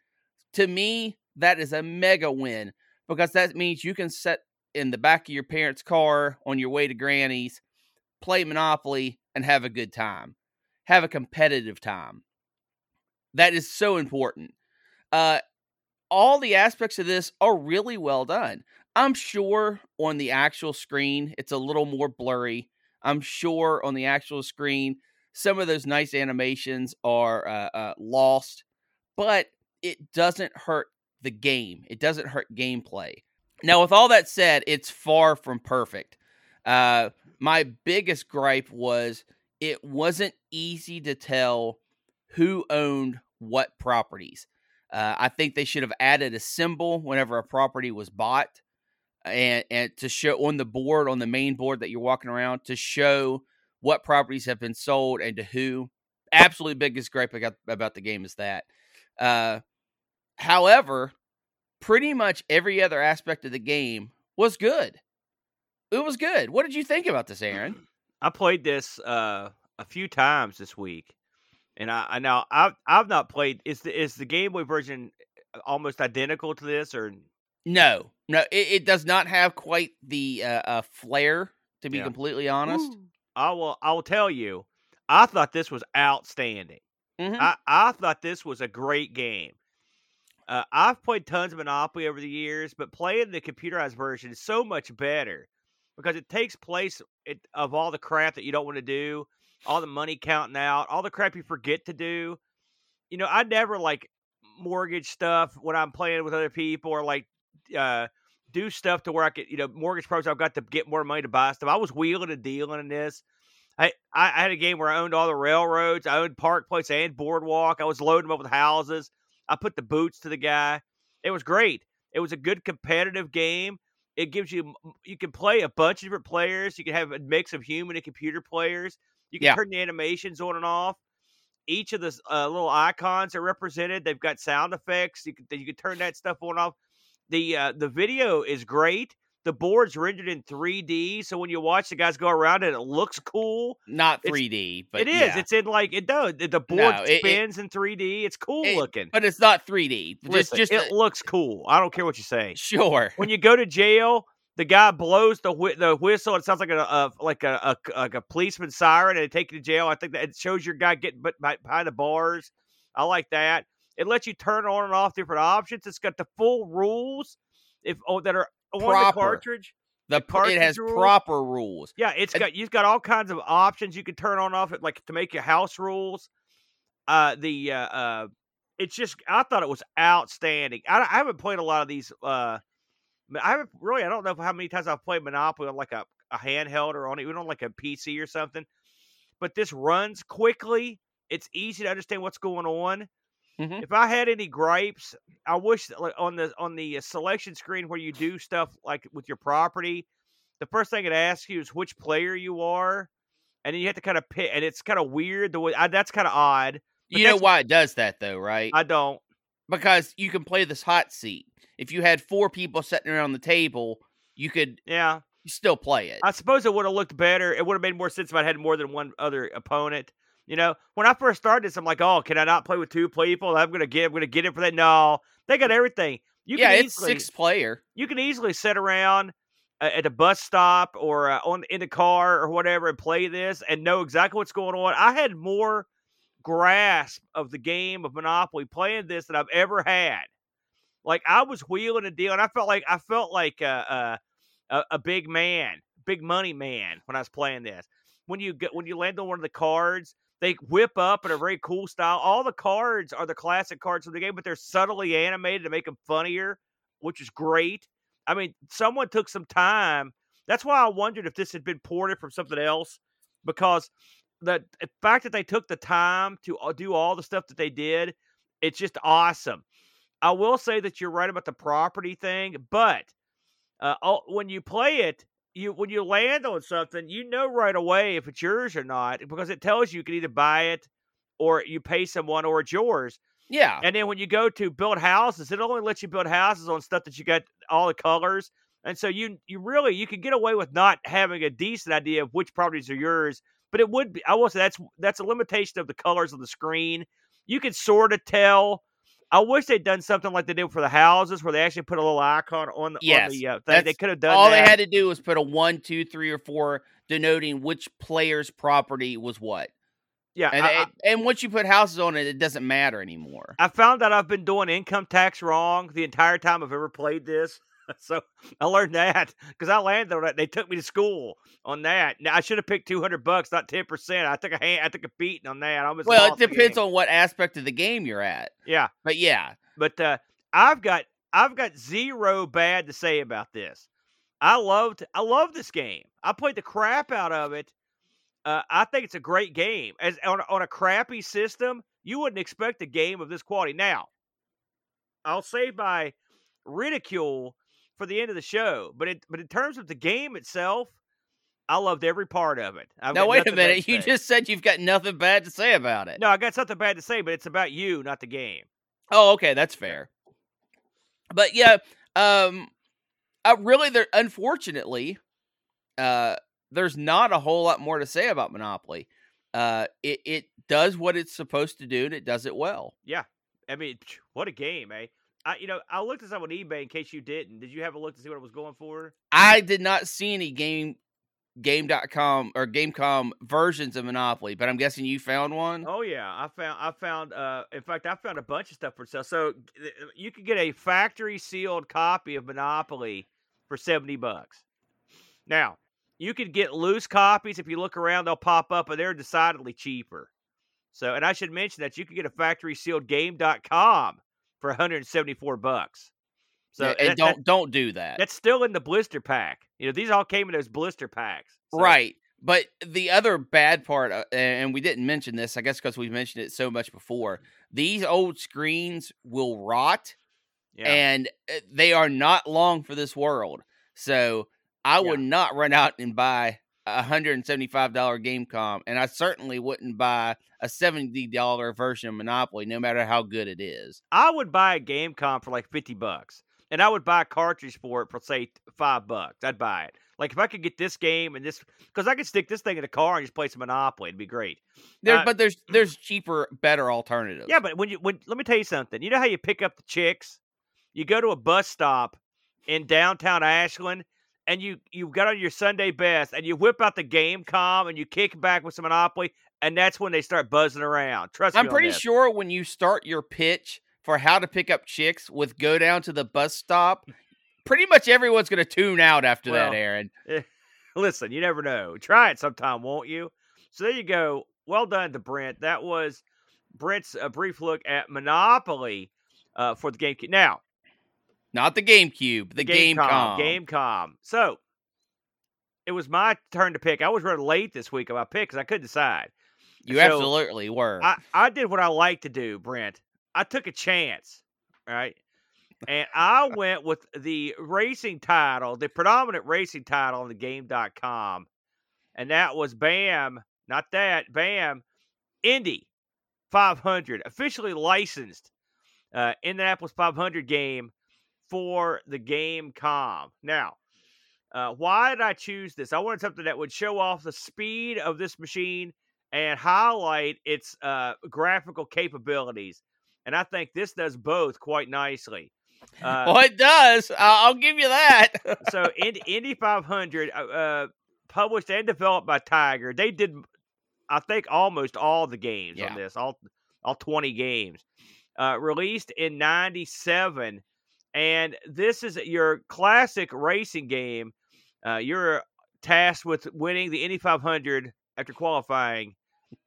Speaker 2: To me, that is a mega win because that means you can set in the back of your parents' car on your way to granny's, play Monopoly, and have a good time. Have a competitive time. That is so important. Uh, all the aspects of this are really well done. I'm sure on the actual screen it's a little more blurry. I'm sure on the actual screen some of those nice animations are uh, uh, lost, but it doesn't hurt the game. It doesn't hurt gameplay. Now, with all that said, it's far from perfect. Uh, my biggest gripe was it wasn't easy to tell who owned what properties. Uh, I think they should have added a symbol whenever a property was bought, and and to show on the board on the main board that you're walking around to show what properties have been sold and to who. Absolutely biggest gripe I got about the game is that. Uh, however, pretty much every other aspect of the game was good. It was good. What did you think about this, Aaron?
Speaker 1: I played this uh, a few times this week, and I, I now I've I've not played. Is the is the Game Boy version uh, almost identical to this, or
Speaker 2: no? No, it, it does not have quite the uh, uh flair. To be yeah. completely honest,
Speaker 1: Ooh. I will. I will tell you. I thought this was outstanding. Mm-hmm. I, I thought this was a great game. Uh, I've played tons of Monopoly over the years, but playing the computerized version is so much better because it takes place of all the crap that you don't want to do, all the money counting out, all the crap you forget to do. You know, I never like mortgage stuff when I'm playing with other people or like uh, do stuff to where I could, you know, mortgage pros. I've got to get more money to buy stuff. I was wheeling and dealing in this. I, I had a game where I owned all the railroads. I owned Park Place and Boardwalk. I was loading them up with houses. I put the boots to the guy. It was great. It was a good competitive game. It gives you you can play a bunch of different players. You can have a mix of human and computer players. You can yeah. turn the animations on and off. Each of the uh, little icons are represented. They've got sound effects. You can you can turn that stuff on and off. The uh, the video is great the board's rendered in 3D, so when you watch the guys go around it, it looks cool.
Speaker 2: Not 3D,
Speaker 1: it's,
Speaker 2: but
Speaker 1: it is.
Speaker 2: Yeah.
Speaker 1: It's in like it does. The board no, spins it, in 3D. It's cool
Speaker 2: it,
Speaker 1: looking,
Speaker 2: but it's not 3D.
Speaker 1: Listen, just, just it looks cool. I don't care what you say.
Speaker 2: Sure.
Speaker 1: When you go to jail, the guy blows the wh- the whistle. It sounds like a, a like a, a, like a policeman siren, and they take you to jail. I think that it shows your guy getting but by, behind the bars. I like that. It lets you turn on and off different options. It's got the full rules if oh, that are on Proper. the cartridge.
Speaker 2: The, the it has rules. proper rules.
Speaker 1: Yeah, it's got you've got all kinds of options you can turn on off it like to make your house rules. Uh, the uh, uh, it's just I thought it was outstanding. I, I haven't played a lot of these. Uh, I haven't really. I don't know how many times I've played Monopoly on like a, a handheld or on even on like a PC or something. But this runs quickly. It's easy to understand what's going on. Mm-hmm. If I had any gripes, I wish like on the on the uh, selection screen where you do stuff like with your property, the first thing it asks you is which player you are, and then you have to kind of pick. And it's kind of weird the way I, that's kind of odd.
Speaker 2: You know why it does that though, right?
Speaker 1: I don't
Speaker 2: because you can play this hot seat. If you had four people sitting around the table, you could
Speaker 1: Yeah.
Speaker 2: still play it.
Speaker 1: I suppose it would have looked better. It would have made more sense if I had more than one other opponent. You know, when I first started this, I'm like, oh, can I not play with two people? I'm gonna get, I'm gonna get it for that. No, they got everything. You
Speaker 2: yeah,
Speaker 1: can
Speaker 2: it's
Speaker 1: easily,
Speaker 2: six player.
Speaker 1: you can easily sit around uh, at a bus stop or uh, on in the car or whatever and play this and know exactly what's going on. I had more grasp of the game of Monopoly playing this than I've ever had. Like I was wheeling a deal and dealing. I felt like I felt like a, a, a big man, big money man when I was playing this. When you get when you land on one of the cards, they whip up in a very cool style. All the cards are the classic cards from the game, but they're subtly animated to make them funnier, which is great. I mean, someone took some time. That's why I wondered if this had been ported from something else, because the fact that they took the time to uh, do all the stuff that they did, it's just awesome. I will say that you're right about the property thing, but uh, when you play it, you when you land on something, you know right away if it's yours or not because it tells you you can either buy it or you pay someone or it's yours.
Speaker 2: Yeah.
Speaker 1: And then when you go to build houses, it only lets you build houses on stuff that you got all the colors. And so you you really you can get away with not having a decent idea of which properties are yours. But it would be I will say that's that's a limitation of the colors on the screen. You can sort of tell. I wish they'd done something like they did for the houses, where they actually put a little icon on the,
Speaker 2: yes,
Speaker 1: on the uh, thing. They could have done
Speaker 2: all
Speaker 1: that.
Speaker 2: they had to do was put a one, two, three, or four denoting which player's property was what.
Speaker 1: Yeah,
Speaker 2: and
Speaker 1: I,
Speaker 2: and once you put houses on it, it doesn't matter anymore.
Speaker 1: I found that I've been doing income tax wrong the entire time I've ever played this. So I learned that because I landed on it. They took me to school on that. Now I should have picked two hundred bucks, not ten percent. I took a hand, I took a beating on that. I almost
Speaker 2: well, it depends on what aspect of the game you're at.
Speaker 1: yeah,
Speaker 2: But yeah,
Speaker 1: but uh, I've got I've got zero bad to say about this. I loved I love this game. I played the crap out of it. Uh, I think it's a great game. As on a- on a crappy system, you wouldn't expect a game of this quality. Now, I'll save my ridicule for the end of the show, but it but in terms of the game itself, I loved every part of it. I've
Speaker 2: now wait a
Speaker 1: nothing bad to
Speaker 2: minute. You just said you've got nothing bad to say about it.
Speaker 1: no, I got something bad to say, but it's about you, not the game.
Speaker 2: Oh, okay, that's fair. But yeah, um, I really there. Unfortunately, uh, there's not a whole lot more to say about Monopoly. Uh, it it does what it's supposed to do, and it does it well.
Speaker 1: Yeah, I mean, what a game, eh? I, you know, I looked this up on eBay in case you didn't. Did you have a look to see what it was going for?
Speaker 2: I did not see any game game.com or gamecom versions of monopoly but i'm guessing you found one.
Speaker 1: Oh yeah, I found I found uh in fact I found a bunch of stuff for sale. So uh, you could get a factory sealed copy of Monopoly for 70 bucks. Now, you could get loose copies if you look around they'll pop up and they're decidedly cheaper. So, and I should mention that you can get a factory sealed game.com for 174 bucks. So,
Speaker 2: Yeah, and
Speaker 1: that-
Speaker 2: don't
Speaker 1: that-
Speaker 2: don't do that
Speaker 1: that's still in the blister pack. You know, these all came in those blister packs. So-
Speaker 2: right but the other bad part uh, and we didn't mention this i guess because we've mentioned it so much before these old screens will rot
Speaker 1: Yeah.
Speaker 2: and uh, they are not long for this world. So I
Speaker 1: Yeah.
Speaker 2: would not run out and buy a hundred and seventy five dollar game Gamecom, and I certainly wouldn't buy a seventy dollar version of Monopoly, no matter how good it is.
Speaker 1: I would buy a game Gamecom for like fifty bucks, and I would buy a cartridge for it for say five bucks. I'd buy it. Like if I could get this game and this, because I could stick this thing in the car and just play some Monopoly, it'd be great.
Speaker 2: There,
Speaker 1: Uh,
Speaker 2: but there's there's cheaper, better alternatives.
Speaker 1: Yeah, but when you when let me tell you something. You know how you pick up the chicks? You go to a bus stop in downtown Ashland, and you you got on your Sunday best, and you whip out the Gamecom and you kick back with some Monopoly, and that's when they start buzzing around. Trust me.
Speaker 2: I'm pretty sure when you start your pitch for how to pick up chicks with go down to the bus stop, pretty much everyone's going to tune out after
Speaker 1: Well,
Speaker 2: that, Aaron.
Speaker 1: Listen, you never know. Try it sometime, won't you? So there you go. Well done to Brent. That was Brent's a brief look at Monopoly uh, for the game. Now,
Speaker 2: Not the GameCube, the Gamecom.
Speaker 1: Gamecom. So it was my turn to pick. I was running late this week on my pick because I couldn't decide.
Speaker 2: You
Speaker 1: So,
Speaker 2: absolutely were.
Speaker 1: I, I did what I like to do, Brent. I took a chance, right? And I went with the racing title, the predominant racing title on the game.com. And that was BAM, not that, BAM, Indy 500, officially licensed uh, Indianapolis 500 game for the game com. Now, uh, why did I choose this? I wanted something that would show off the speed of this machine and highlight its uh, graphical capabilities. And I think this does both quite nicely.
Speaker 2: Uh, well, it does. I'll give you that.
Speaker 1: so, Indy 500, uh, uh, published and developed by Tiger, they did, I think, almost all the games yeah. on this, all all 20 games. Uh, released in 97. And this is your classic racing game. Uh, you're tasked with winning the Indy 500 after qualifying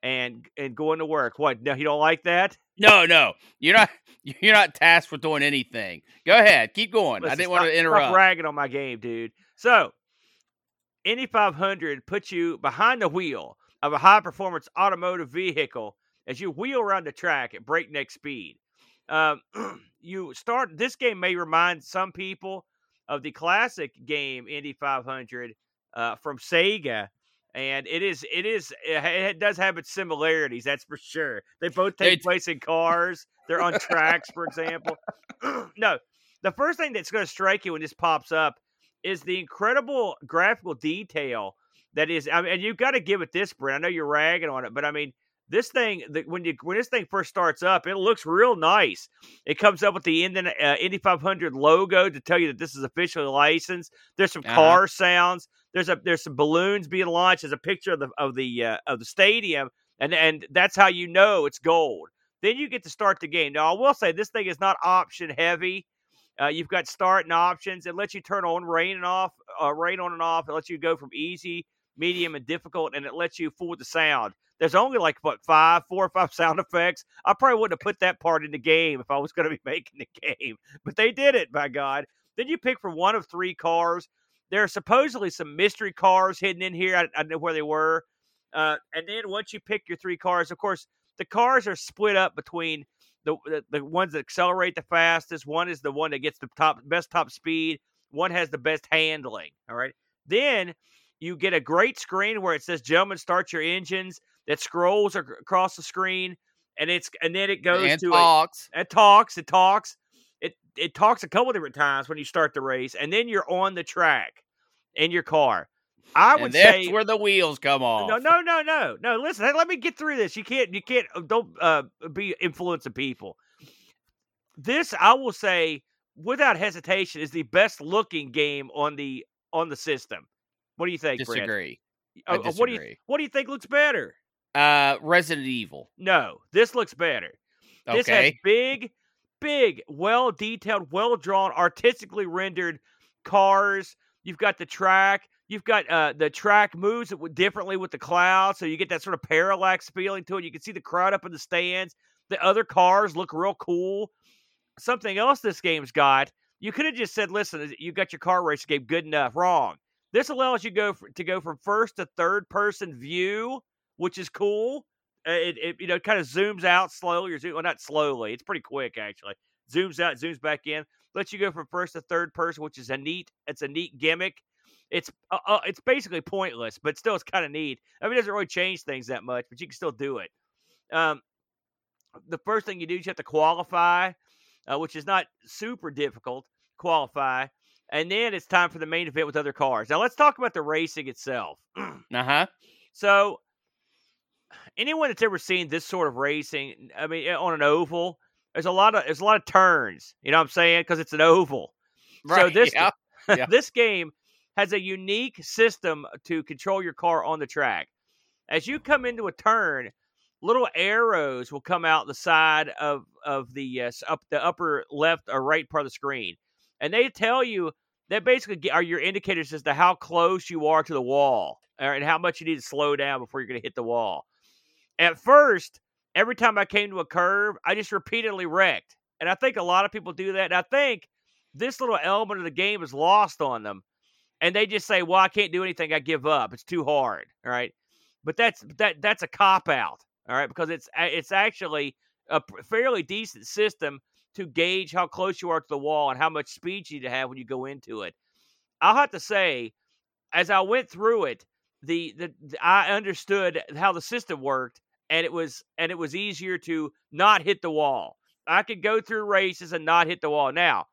Speaker 1: and and going to work. What? No, you don't like that?
Speaker 2: No, no. You're not you're not tasked with doing anything. Go ahead, keep going. Listen, I didn't
Speaker 1: stop,
Speaker 2: want to interrupt.
Speaker 1: Stop bragging on my game, dude. So, Indy 500 puts you behind the wheel of a high performance automotive vehicle as you wheel around the track at breakneck speed. Um, you start this game may remind some people of the classic game Indy 500 uh, from Sega and it is it is it does have its similarities that's for sure. They both take place in cars they're on tracks for example. No the first thing that's going to strike you when this pops up is the incredible graphical detail that is I mean, and you've got to give it this brent i know you're ragging on it but i mean this thing the, when you when this thing first starts up it looks real nice it comes up with the Indy, uh, Indy 500 logo to tell you that this is officially licensed there's some uh-huh. car sounds there's a there's some balloons being launched. There's a picture of the of the uh, of the stadium, and and that's how you know it's gold. Then you get to start the game. Now I will say this thing is not option heavy. Uh, you've got start and options. It lets you turn on rain and off, uh, rain on and off. It lets you go from easy, medium, and difficult, and it lets you fool the sound. There's only like what five, four or five sound effects. I probably wouldn't have put that part in the game if I was going to be making the game, but they did it. By God! Then you pick from one of three cars. There are supposedly some mystery cars hidden in here. I, I know where they were. Uh, and then once you pick your three cars, of course, the cars are split up between the, the, the ones that accelerate the fastest. One is the one that gets the top best top speed. One has the best handling. All right. Then you get a great screen where it says "Gentlemen, start your engines." That scrolls across the screen, and it's and then it goes
Speaker 2: and
Speaker 1: to
Speaker 2: talks.
Speaker 1: A, it talks. It talks, it it talks a couple different times when you start the race, and then you're on the track in your car. I would
Speaker 2: and that's
Speaker 1: say
Speaker 2: where the wheels come off.
Speaker 1: No, no, no, no, no. Listen, let me get through this. You can't, you can't, uh, don't uh, be influencing people. This, I will say, without hesitation, is the best looking game on the on the system. What do you think?
Speaker 2: Disagree.
Speaker 1: Uh, disagree. What do you What do you think looks better?
Speaker 2: Uh, Resident Evil.
Speaker 1: No, this looks better.
Speaker 2: Okay.
Speaker 1: This has big big, well detailed, well drawn, artistically rendered cars. You've got the track. You've got uh, the track moves differently with the cloud, so you get that sort of parallax feeling to it. You can see the crowd up in the stands. The other cars look real cool. Something else this game's got. You could have just said, "Listen, you got your car race game good enough." Wrong. This allows you go for, to go from first to third person view, which is cool. Uh, it, it you know kind of zooms out slowly or zoom, well not slowly it's pretty quick actually. Zooms out zooms back in lets you go from first to third person which is a neat it's a neat gimmick. It's uh, uh, it's basically pointless but still it's kind of neat. I mean it doesn't really change things that much but you can still do it. Um, the first thing you do is you have to qualify uh, which is not super difficult qualify and then it's time for the main event with other cars now let's talk about the racing itself
Speaker 2: uh-huh
Speaker 1: so anyone that's ever seen this sort of racing, I mean, on an oval, there's a lot of there's a lot of turns. You know what I'm saying? Because it's an oval.
Speaker 2: Right.
Speaker 1: So this
Speaker 2: yeah. Yeah.
Speaker 1: this game has a unique system to control your car on the track. As you come into a turn, little arrows will come out the side of of the uh, up the upper left or right part of the screen, and they tell you that basically are your indicators as to how close you are to the wall and how much you need to slow down before you're going to hit the wall. At first, every time I came to a curve, I just repeatedly wrecked. And I think a lot of people do that. And I think this little element of the game is lost on them. And they just say, "Well, I can't do anything. I give up. It's too hard." All right. But that's that that's a cop out. All right, because it's it's actually a fairly decent system to gauge how close you are to the wall and how much speed you need to have when you go into it. I'll have to say, as I went through it, the, the, the I understood how the system worked, and it was and it was easier to not hit the wall. I could go through races and not hit the wall. Now,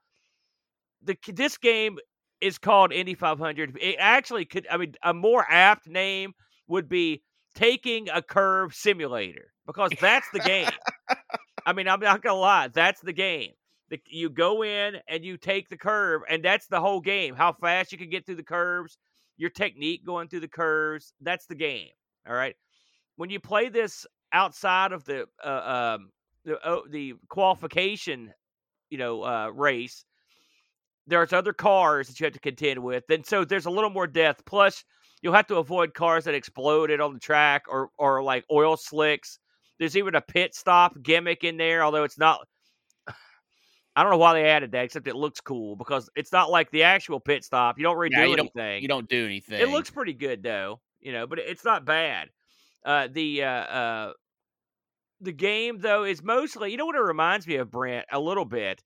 Speaker 1: the this game is called Indy 500. It actually could. I mean, a more apt name would be taking a curve simulator because that's the game. I mean, I'm not gonna lie, that's the game. The, you go in and you take the curve, and that's the whole game. How fast you can get through the curves, your technique going through the curves. That's the game. All right. When you play this outside of the uh, um, the oh, the qualification, you know, uh, race, there's other cars that you have to contend with. And so there's a little more death. Plus, you'll have to avoid cars that exploded on the track or or like oil slicks. There's even a pit stop gimmick in there, although it's not. I don't know why they added that, except it looks cool because it's not like the actual pit stop. You don't really
Speaker 2: Yeah,
Speaker 1: do
Speaker 2: you don't-
Speaker 1: anything.
Speaker 2: You don't do anything.
Speaker 1: It looks pretty good though, you know, but it's not bad. Uh, the uh, uh, the game though is mostly, you know, what it reminds me of, Brent, a little bit.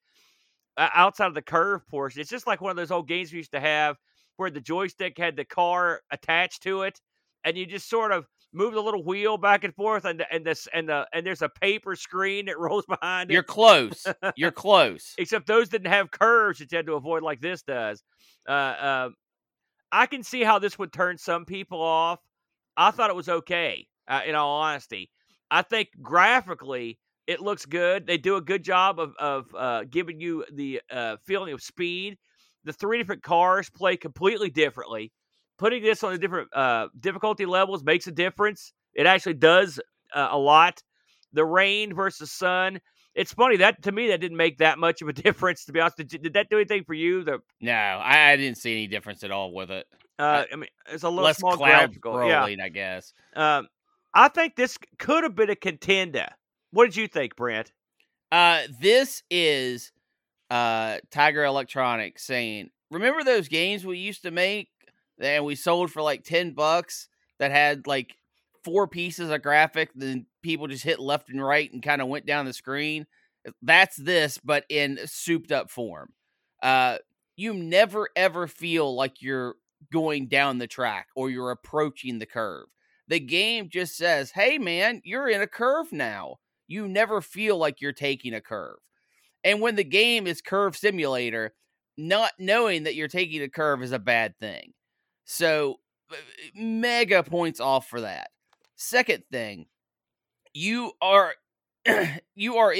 Speaker 1: Uh, outside of the curve portion, it's just like one of those old games we used to have where the joystick had the car attached to it, and you just sort of move the little wheel back and forth, and the, and this and the and there's a paper screen that rolls behind it.
Speaker 2: You're close. You're close.
Speaker 1: except those didn't have curves that you had to avoid like this does. Uh, uh, I can see how this would turn some people off. I thought it was okay, uh, in all honesty. I think graphically it looks good. They do a good job of of uh, giving you the uh, feeling of speed. The three different cars play completely differently. Putting this on the different uh, difficulty levels makes a difference. It actually does uh, a lot. The rain versus sun. It's funny that to me that didn't make that much of a difference. To be honest, did, did that do anything for you? The
Speaker 2: No, I, I didn't see any difference at all with it.
Speaker 1: uh, I mean, it's a little
Speaker 2: Less
Speaker 1: small
Speaker 2: cloud
Speaker 1: graphical. Yeah,
Speaker 2: I guess.
Speaker 1: um, I think this could have been a contender. What did you think, Brent?
Speaker 2: Uh, this is uh Tiger Electronics saying, "Remember those games we used to make and we sold for like ten bucks that had like four pieces of graphic, then people just hit left and right and kind of went down the screen. That's this, but in souped up form. Uh, you never ever feel like you're going down the track or you're approaching the curve. The game just says, "Hey, man, you're in a curve now." You never feel like you're taking a curve. And when the game is curve simulator, not knowing that you're taking a curve is a bad thing. So, uh, mega points off for that. Second thing, you are you are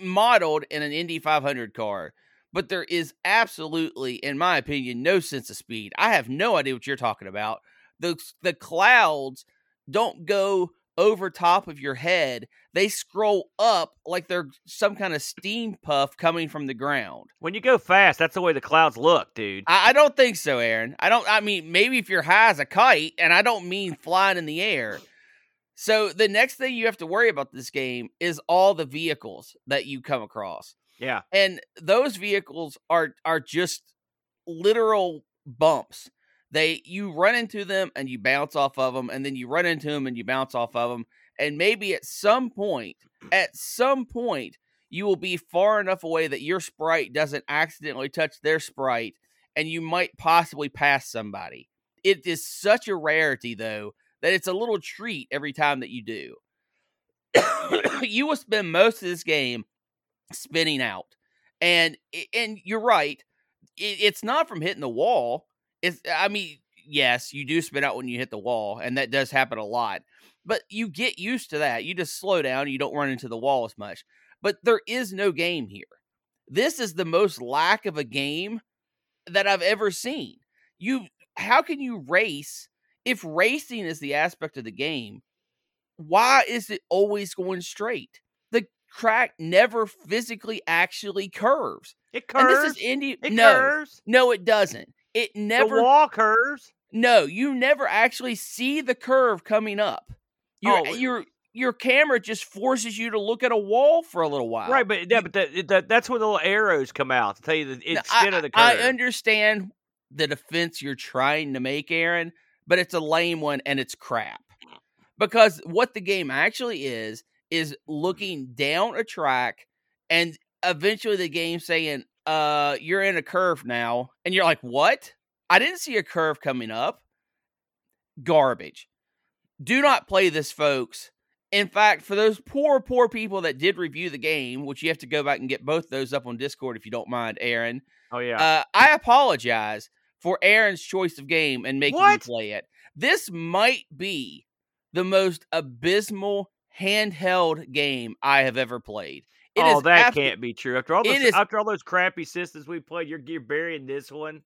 Speaker 2: modeled in an Indy 500 car, but there is absolutely, in my opinion, no sense of speed. I have no idea what you're talking about. The the clouds don't go over top of your head. They scroll up like they're some kind of steam puff coming from the ground.
Speaker 1: When you go fast, that's the way the clouds look, dude.
Speaker 2: I, I don't think so, Aaron. I don't. I mean, maybe if you're high as a kite, and I don't mean flying in the air. So the next thing you have to worry about this game is all the vehicles that you come across,
Speaker 1: Yeah,
Speaker 2: and those vehicles are are just literal bumps. They you run into them and you bounce off of them, and then you run into them and you bounce off of them, and maybe at some point, at some point, you will be far enough away that your sprite doesn't accidentally touch their sprite, and you might possibly pass somebody. It is such a rarity, though, that it's a little treat every time that you do. you will spend most of this game spinning out, and and you're right. It, it's not from hitting the wall. It's I mean, yes, you do spin out when you hit the wall, and that does happen a lot. But you get used to that. You just slow down. You don't run into the wall as much. But there is no game here. This is the most lack of a game that I've ever seen. You how can you race if racing is the aspect of the game? Why is it always going straight? The track never physically actually curves.
Speaker 1: it
Speaker 2: And
Speaker 1: curves.
Speaker 2: this is Indy.
Speaker 1: it
Speaker 2: no,
Speaker 1: curves.
Speaker 2: no, it doesn't. It never.
Speaker 1: the wall curves.
Speaker 2: No, you never actually see the curve coming up. Your
Speaker 1: Oh, uh,
Speaker 2: your your camera just forces you to look at a wall for a little while.
Speaker 1: Right, but yeah, but that, that, that's where the little arrows come out to tell you the
Speaker 2: Now,
Speaker 1: extent of the curve.
Speaker 2: I understand the defense you're trying to make, Aaron, but it's a lame one and it's crap. Because what the game actually is is looking down a track and eventually the game saying, "Uh, you're in a curve now." And you're like, "What? I didn't see a curve coming up." Garbage. Do not play this, folks. In fact, for those poor, poor people that did review the game, which you have to go back and get both those up on Discord if you don't mind, Aaron.
Speaker 1: Oh yeah.
Speaker 2: Uh, I apologize for Aaron's choice of game and making
Speaker 1: What?
Speaker 2: you play it. This might be the most abysmal handheld game I have ever played. It
Speaker 1: oh, that
Speaker 2: abso-
Speaker 1: can't be true. After all those,
Speaker 2: is-
Speaker 1: after all those crappy systems we played, you're, you're burying this one.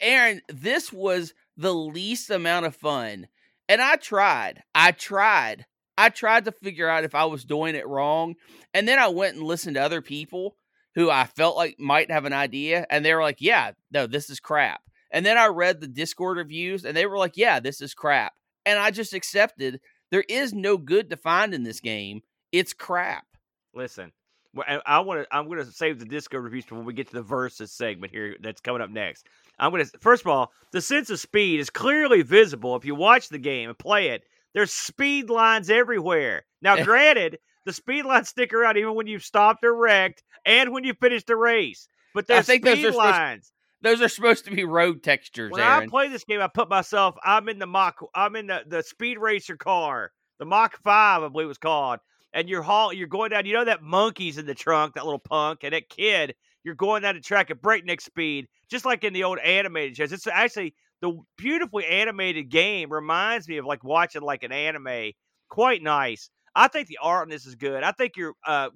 Speaker 2: Aaron, this was the least amount of fun. And I tried. I tried. I tried to figure out if I was doing it wrong. And then I went and listened to other people who I felt like might have an idea. And they were like, yeah, no, this is crap. And then I read the Discord reviews and they were like, yeah, this is crap. And I just accepted there is no good to find in this game. It's crap.
Speaker 1: Listen, I- I want to. I'm going to save the Discord reviews for when we get to the versus segment here. That's coming up next. I'm going to. First of all, the sense of speed is clearly visible if you watch the game and play it. There's speed lines everywhere. Now, granted, the speed lines stick around even when you've stopped or wrecked and when you finish the race. But there's
Speaker 2: think those
Speaker 1: speed
Speaker 2: are supposed-
Speaker 1: lines.
Speaker 2: Those are supposed to be road textures,
Speaker 1: When I play this game, I put myself. I'm in the Mach. I'm in the, the speed racer car, the Mach Five, I believe it was called. And you're haul. You're going down. You know that monkey's in the trunk, that little punk, and that kid. You're going down the track at breakneck speed, just like in the old animated shows. It's actually the beautifully animated game. Reminds me of like watching like an anime. Quite nice. I think the art in this is good. I think you're. Uh,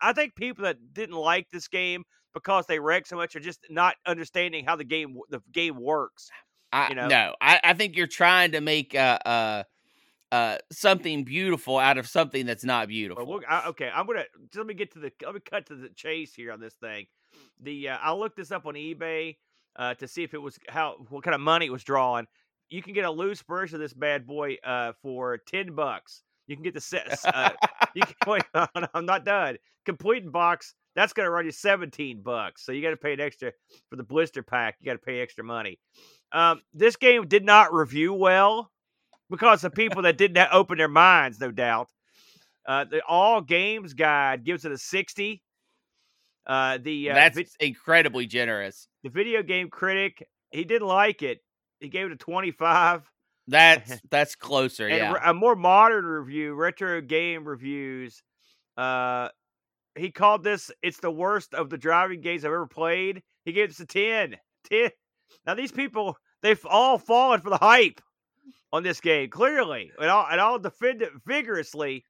Speaker 1: I think people that didn't like this game because they wreck so much are just not understanding how the game the game works.
Speaker 2: I,
Speaker 1: you know?
Speaker 2: No, I, I think you're trying to make uh, uh, uh, something beautiful out of something that's not beautiful.
Speaker 1: Well, I, okay, I'm gonna let me get to the let me cut to the chase here on this thing. The uh, I looked this up on eBay uh, to see if it was how what kind of money it was drawing. You can get a loose version of this bad boy uh, for ten bucks. You can get the set. Uh, you can, wait, I'm not done. Complete box. That's gonna run you seventeen bucks. So you got to pay an extra for the blister pack. You got to pay extra money. Um, this game did not review well because of people that didn't open their minds, no doubt. Uh, the All Games Guide gives it a 60. Uh, the uh,
Speaker 2: that's incredibly generous.
Speaker 1: the video game critic he didn't like it. He gave it a 25.
Speaker 2: That's that's closer.
Speaker 1: And
Speaker 2: yeah.
Speaker 1: a more modern review, Retro Game Reviews, uh, he called this "It's the worst of the driving games I've ever played." He gave this a 10. 10. Now these people they've all fallen for the hype on this game clearly, and all and all defend it vigorously.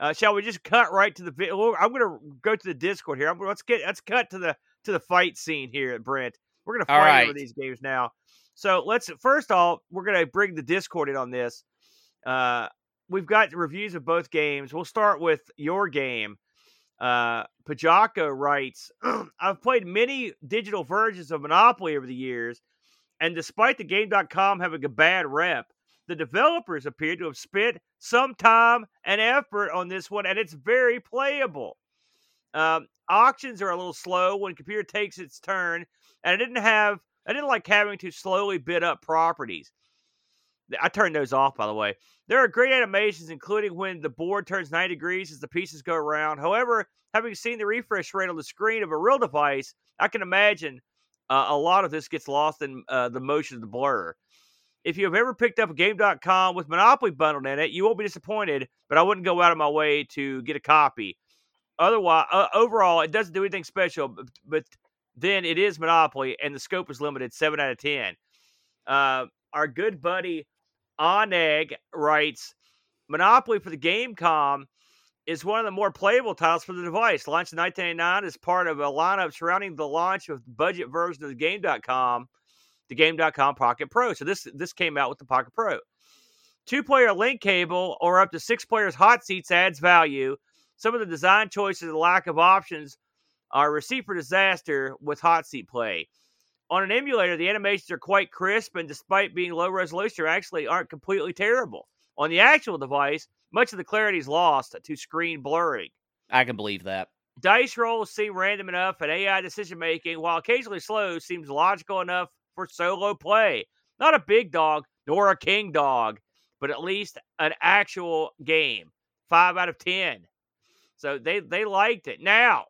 Speaker 1: Uh, shall we just cut right to the? I'm going to go to the Discord here. I'm, let's get let's cut to the to the fight scene here, at Brent. We're going to
Speaker 2: All
Speaker 1: fight over these games now. So let's first off, we're going to bring the Discord in on this. Uh, we've got reviews of both games. We'll start with your game. Uh, Pajako writes, I've played many digital versions of Monopoly over the years, and despite the game.com having a bad rep, the developers appear to have spent some time and effort on this one, and it's very playable. Um, auctions are a little slow when computer takes its turn, and I didn't have I didn't like having to slowly bid up properties. I turned those off, by the way. There are great animations, including when the board turns 90 degrees as the pieces go around. However, having seen the refresh rate on the screen of a real device, I can imagine uh, a lot of this gets lost in uh, the motion of the blur. If you have ever picked up a game.com with Monopoly bundled in it, you won't be disappointed, but I wouldn't go out of my way to get a copy. Otherwise, uh, overall, it doesn't do anything special, but, but then it is Monopoly, and the scope is limited 7 out of 10. Uh, our good buddy Oneg writes Monopoly for the Gamecom is one of the more playable titles for the device. Launched in 1999 as part of a lineup surrounding the launch of the budget version of the Game.com, the Game.com Pocket Pro. So this this came out with the Pocket Pro. Two player link cable or up to six players hot seats adds value. Some of the design choices and lack of options are a receipt for disaster with hot seat play. On an emulator, the animations are quite crisp, and despite being low resolution, actually aren't completely terrible. On the actual device, much of the clarity is lost to screen blurring.
Speaker 2: I can believe that.
Speaker 1: Dice rolls seem random enough, and AI decision making, while occasionally slow, seems logical enough for solo play. Not a big dog, nor a king dog, but at least an actual game. Five out of ten. So they they liked it. Now,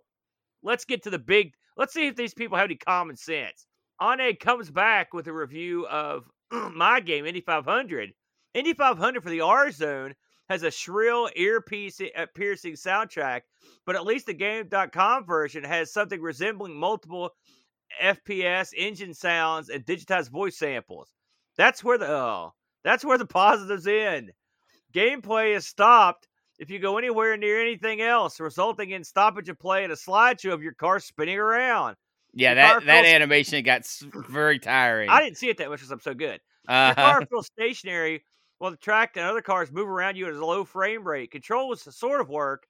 Speaker 1: let's get to the big. Let's see if these people have any common sense. Ane comes back with a review of my game, Indy 500. Indy 500 for the R Zone has a shrill, ear uh, piercing soundtrack, but at least the Game.com version has something resembling multiple FPS engine sounds and digitized voice samples. That's where the oh, that's where the positives end. Gameplay is stopped if you go anywhere near anything else, resulting in stoppage of play and a slideshow of your car spinning around.
Speaker 2: Yeah, that, that animation got very tiring.
Speaker 1: I didn't see it that much because I'm so good. Uh-huh. Your car feels stationary while the track and other cars move around you at a low frame rate. Control Controls sort of work,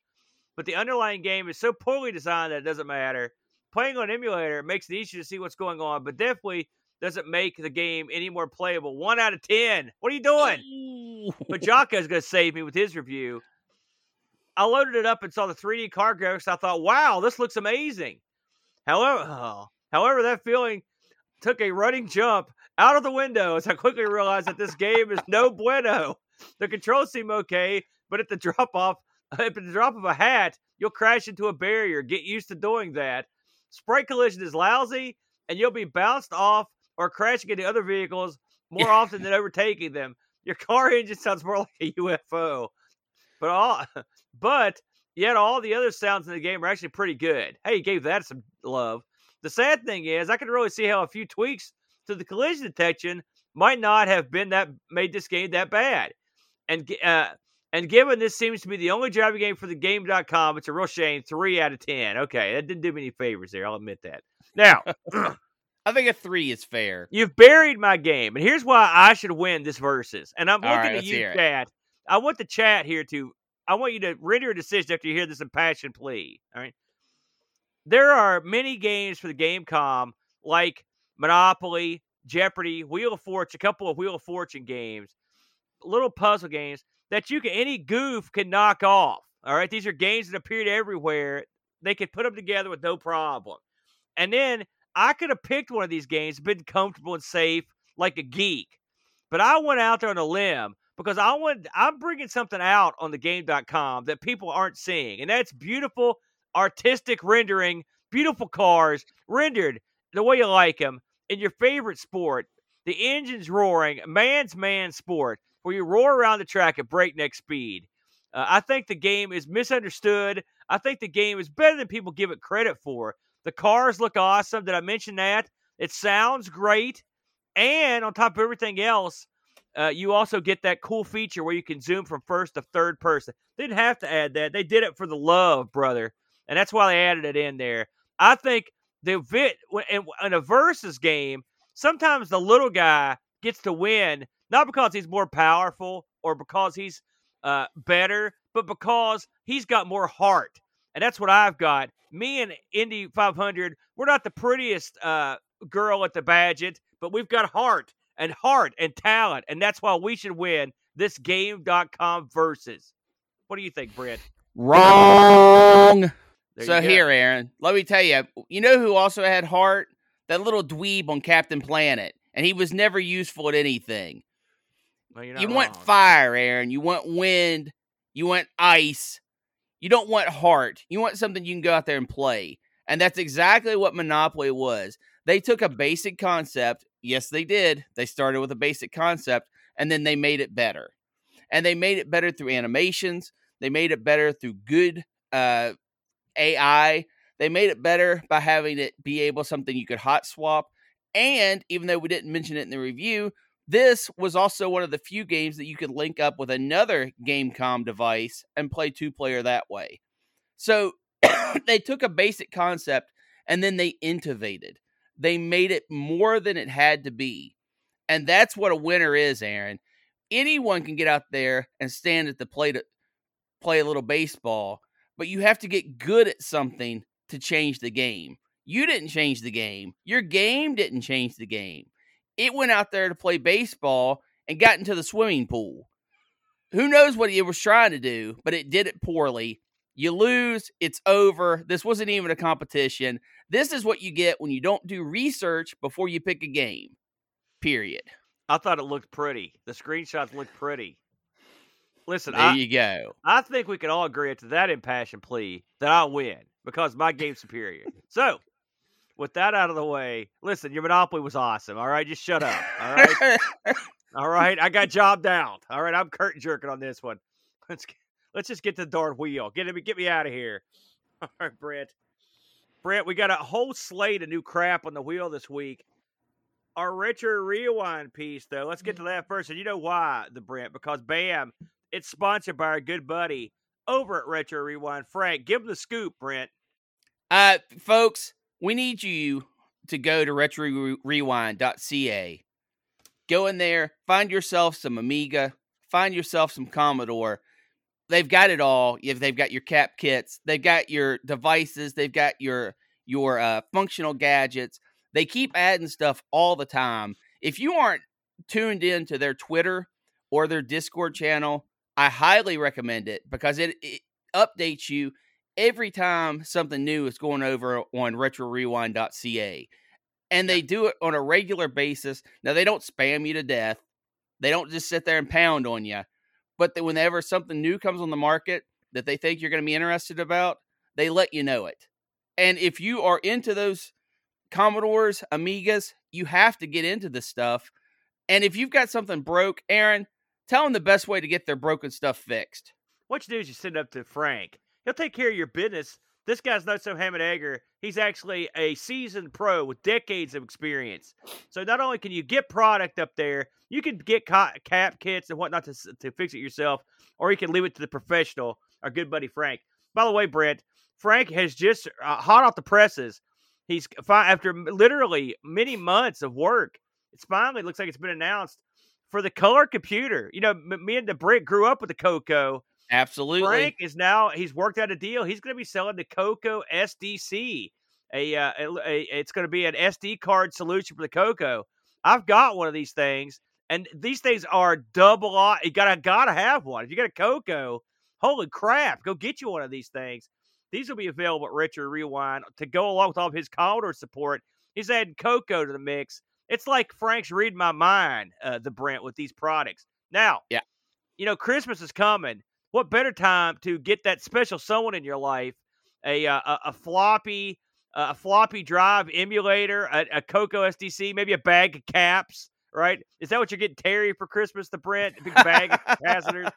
Speaker 1: but the underlying game is so poorly designed that it doesn't matter. Playing on emulator makes it easier to see what's going on, but definitely doesn't make the game any more playable. One out of ten. What are you doing? but Jocko is going to save me with his review. I loaded it up and saw the 3D car graphics. I thought, wow, this looks amazing. However, oh, however, that feeling took a running jump out of the window as I quickly realized that this game is no bueno. The controls seem okay, but at the drop off, at the drop of a hat, you'll crash into a barrier. Get used to doing that. Sprite collision is lousy, and you'll be bounced off or crashing into other vehicles more often than overtaking them. Your car engine sounds more like a UFO. But all but yet all the other sounds in the game are actually pretty good. Hey, gave that some love. The sad thing is, I can really see how a few tweaks to the collision detection might not have been that made this game that bad. And uh, and given this seems to be the only driving game for the game.com, it's a real shame. Three out of ten. Okay, that didn't do me any favors there. I'll admit that. Now
Speaker 2: I think a three is fair.
Speaker 1: You've buried my game, and here's why I should win this versus. And I'm looking
Speaker 2: right,
Speaker 1: at you, chat. I want the chat here to I want you to render a decision after you hear this impassioned plea. All right. There are many games for the Game.com like Monopoly, Jeopardy, Wheel of Fortune, a couple of Wheel of Fortune games, little puzzle games that you can any goof can knock off. All right. These are games that appeared everywhere. They could put them together with no problem. And then I could have picked one of these games, been comfortable and safe like a geek. But I went out there on a limb because I want I'm bringing something out on the game.com that people aren't seeing. And that's beautiful artistic rendering, beautiful cars rendered the way you like them in your favorite sport. The engine's roaring, man's man sport, where you roar around the track at breakneck speed. Uh, I think the game is misunderstood. I think the game is better than people give it credit for. The cars look awesome. Did I mention that? It sounds great. And on top of everything else, uh, you also get that cool feature where you can zoom from first to third person. They didn't have to add that. They did it for the love, brother, and that's why they added it in there. I think the vit in, in a versus game, sometimes the little guy gets to win not because he's more powerful or because he's uh, better, but because he's got more heart, and that's what I've got. Me and Indy 500, we're not the prettiest uh, girl at the Badgett, but we've got heart and heart and talent. And that's why we should win this game.com versus. What do you think, Brent?
Speaker 2: Wrong. So here, Aaron, let me tell you, you know who also had heart? That little dweeb on Captain Planet. And he was never useful at anything.
Speaker 1: Well, you
Speaker 2: wrong.
Speaker 1: want
Speaker 2: fire, Aaron. You want wind. You want ice. You don't want heart. You want something you can go out there and play. And that's exactly what Monopoly was. They took a basic concept Yes, they did. They started with a basic concept and then they made it better. And they made it better through animations. They made it better through good uh, AI. They made it better by having it be able something you could hot swap. And even though we didn't mention it in the review, this was also one of the few games that you could link up with another Gamecom device and play two player that way. So they took a basic concept and then they innovated. They made it more than it had to be. And that's what a winner is, Aaron. Anyone can get out there and stand at the plate to play a little baseball, but you have to get good at something to change the game. You didn't change the game. Your game didn't change the game. It went out there to play baseball and got into the swimming pool. Who knows what it was trying to do, but it did it poorly. You lose, it's over. This wasn't even a competition. This is what you get when you don't do research before you pick a game. Period.
Speaker 1: I thought it looked pretty. The screenshots looked pretty. Listen,
Speaker 2: there
Speaker 1: I,
Speaker 2: you go.
Speaker 1: I think we can all agree to that impassioned plea that I'll win because my game's superior. so, with that out of the way, listen, your Monopoly was awesome. All right, just shut up. All right. all right, I got jobbed out. All right, I'm curtain jerking on this one. Let's let's just get to the darn wheel. Get me get me out of here. All right, Brent. Brent, we got a whole slate of new crap on the wheel this week. Our retro rewind piece, though. Let's get to that first. And you know why, the Brent? Because bam, it's sponsored by our good buddy over at Retro Rewind. Frank, give them the scoop, Brent.
Speaker 2: Uh, folks, we need you to go to retrorewind.ca. Go in there, find yourself some Amiga, find yourself some Commodore. They've got it all. If They've got your cap kits, they've got your devices, they've got your your uh, functional gadgets. They keep adding stuff all the time. If you aren't tuned in to their Twitter or their Discord channel, I highly recommend it because it, it updates you every time something new is going over on retrorewind.ca. And they do it on a regular basis. Now, they don't spam you to death, they don't just sit there and pound on you. But that whenever something new comes on the market that they think you're going to be interested about, they let you know it. And if you are into those Commodores, Amigas, you have to get into this stuff. And if you've got something broke, Aaron, tell them the best way to get their broken stuff fixed.
Speaker 1: What you do is you send it up to Frank. He'll take care of your business. This guy's not so ham and egger. He's actually a seasoned pro with decades of experience. So not only can you get product up there, you can get cap kits and whatnot to, to fix it yourself, or you can leave it to the professional, our good buddy Frank. By the way, Brent, Frank has just uh, hot off the presses. He's after literally many months of work. It's finally looks like it's been announced for the color computer. You know, me and the Brick grew up with the Coco.
Speaker 2: Absolutely.
Speaker 1: Frank is now he's worked out a deal. He's going to be selling the Coco SDC. A, uh, a, a it's going to be an SD card solution for the Coco. I've got one of these things, and these things are double. You gotta gotta have one. If you got a Coco, holy crap, go get you one of these things. These will be available at Retro Rewind to go along with all of his Commodore support. He's adding Coco to the mix. It's like Frank's reading my mind, uh, the Brent, with these products. Now,
Speaker 2: yeah,
Speaker 1: you know, Christmas is coming. What better time to get that special someone in your life? A uh, a, a floppy a floppy drive emulator, a, a Coco SDC, maybe a bag of caps. Right? Is that what you're getting Terry for Christmas? The Brent, a big bag of capacitors.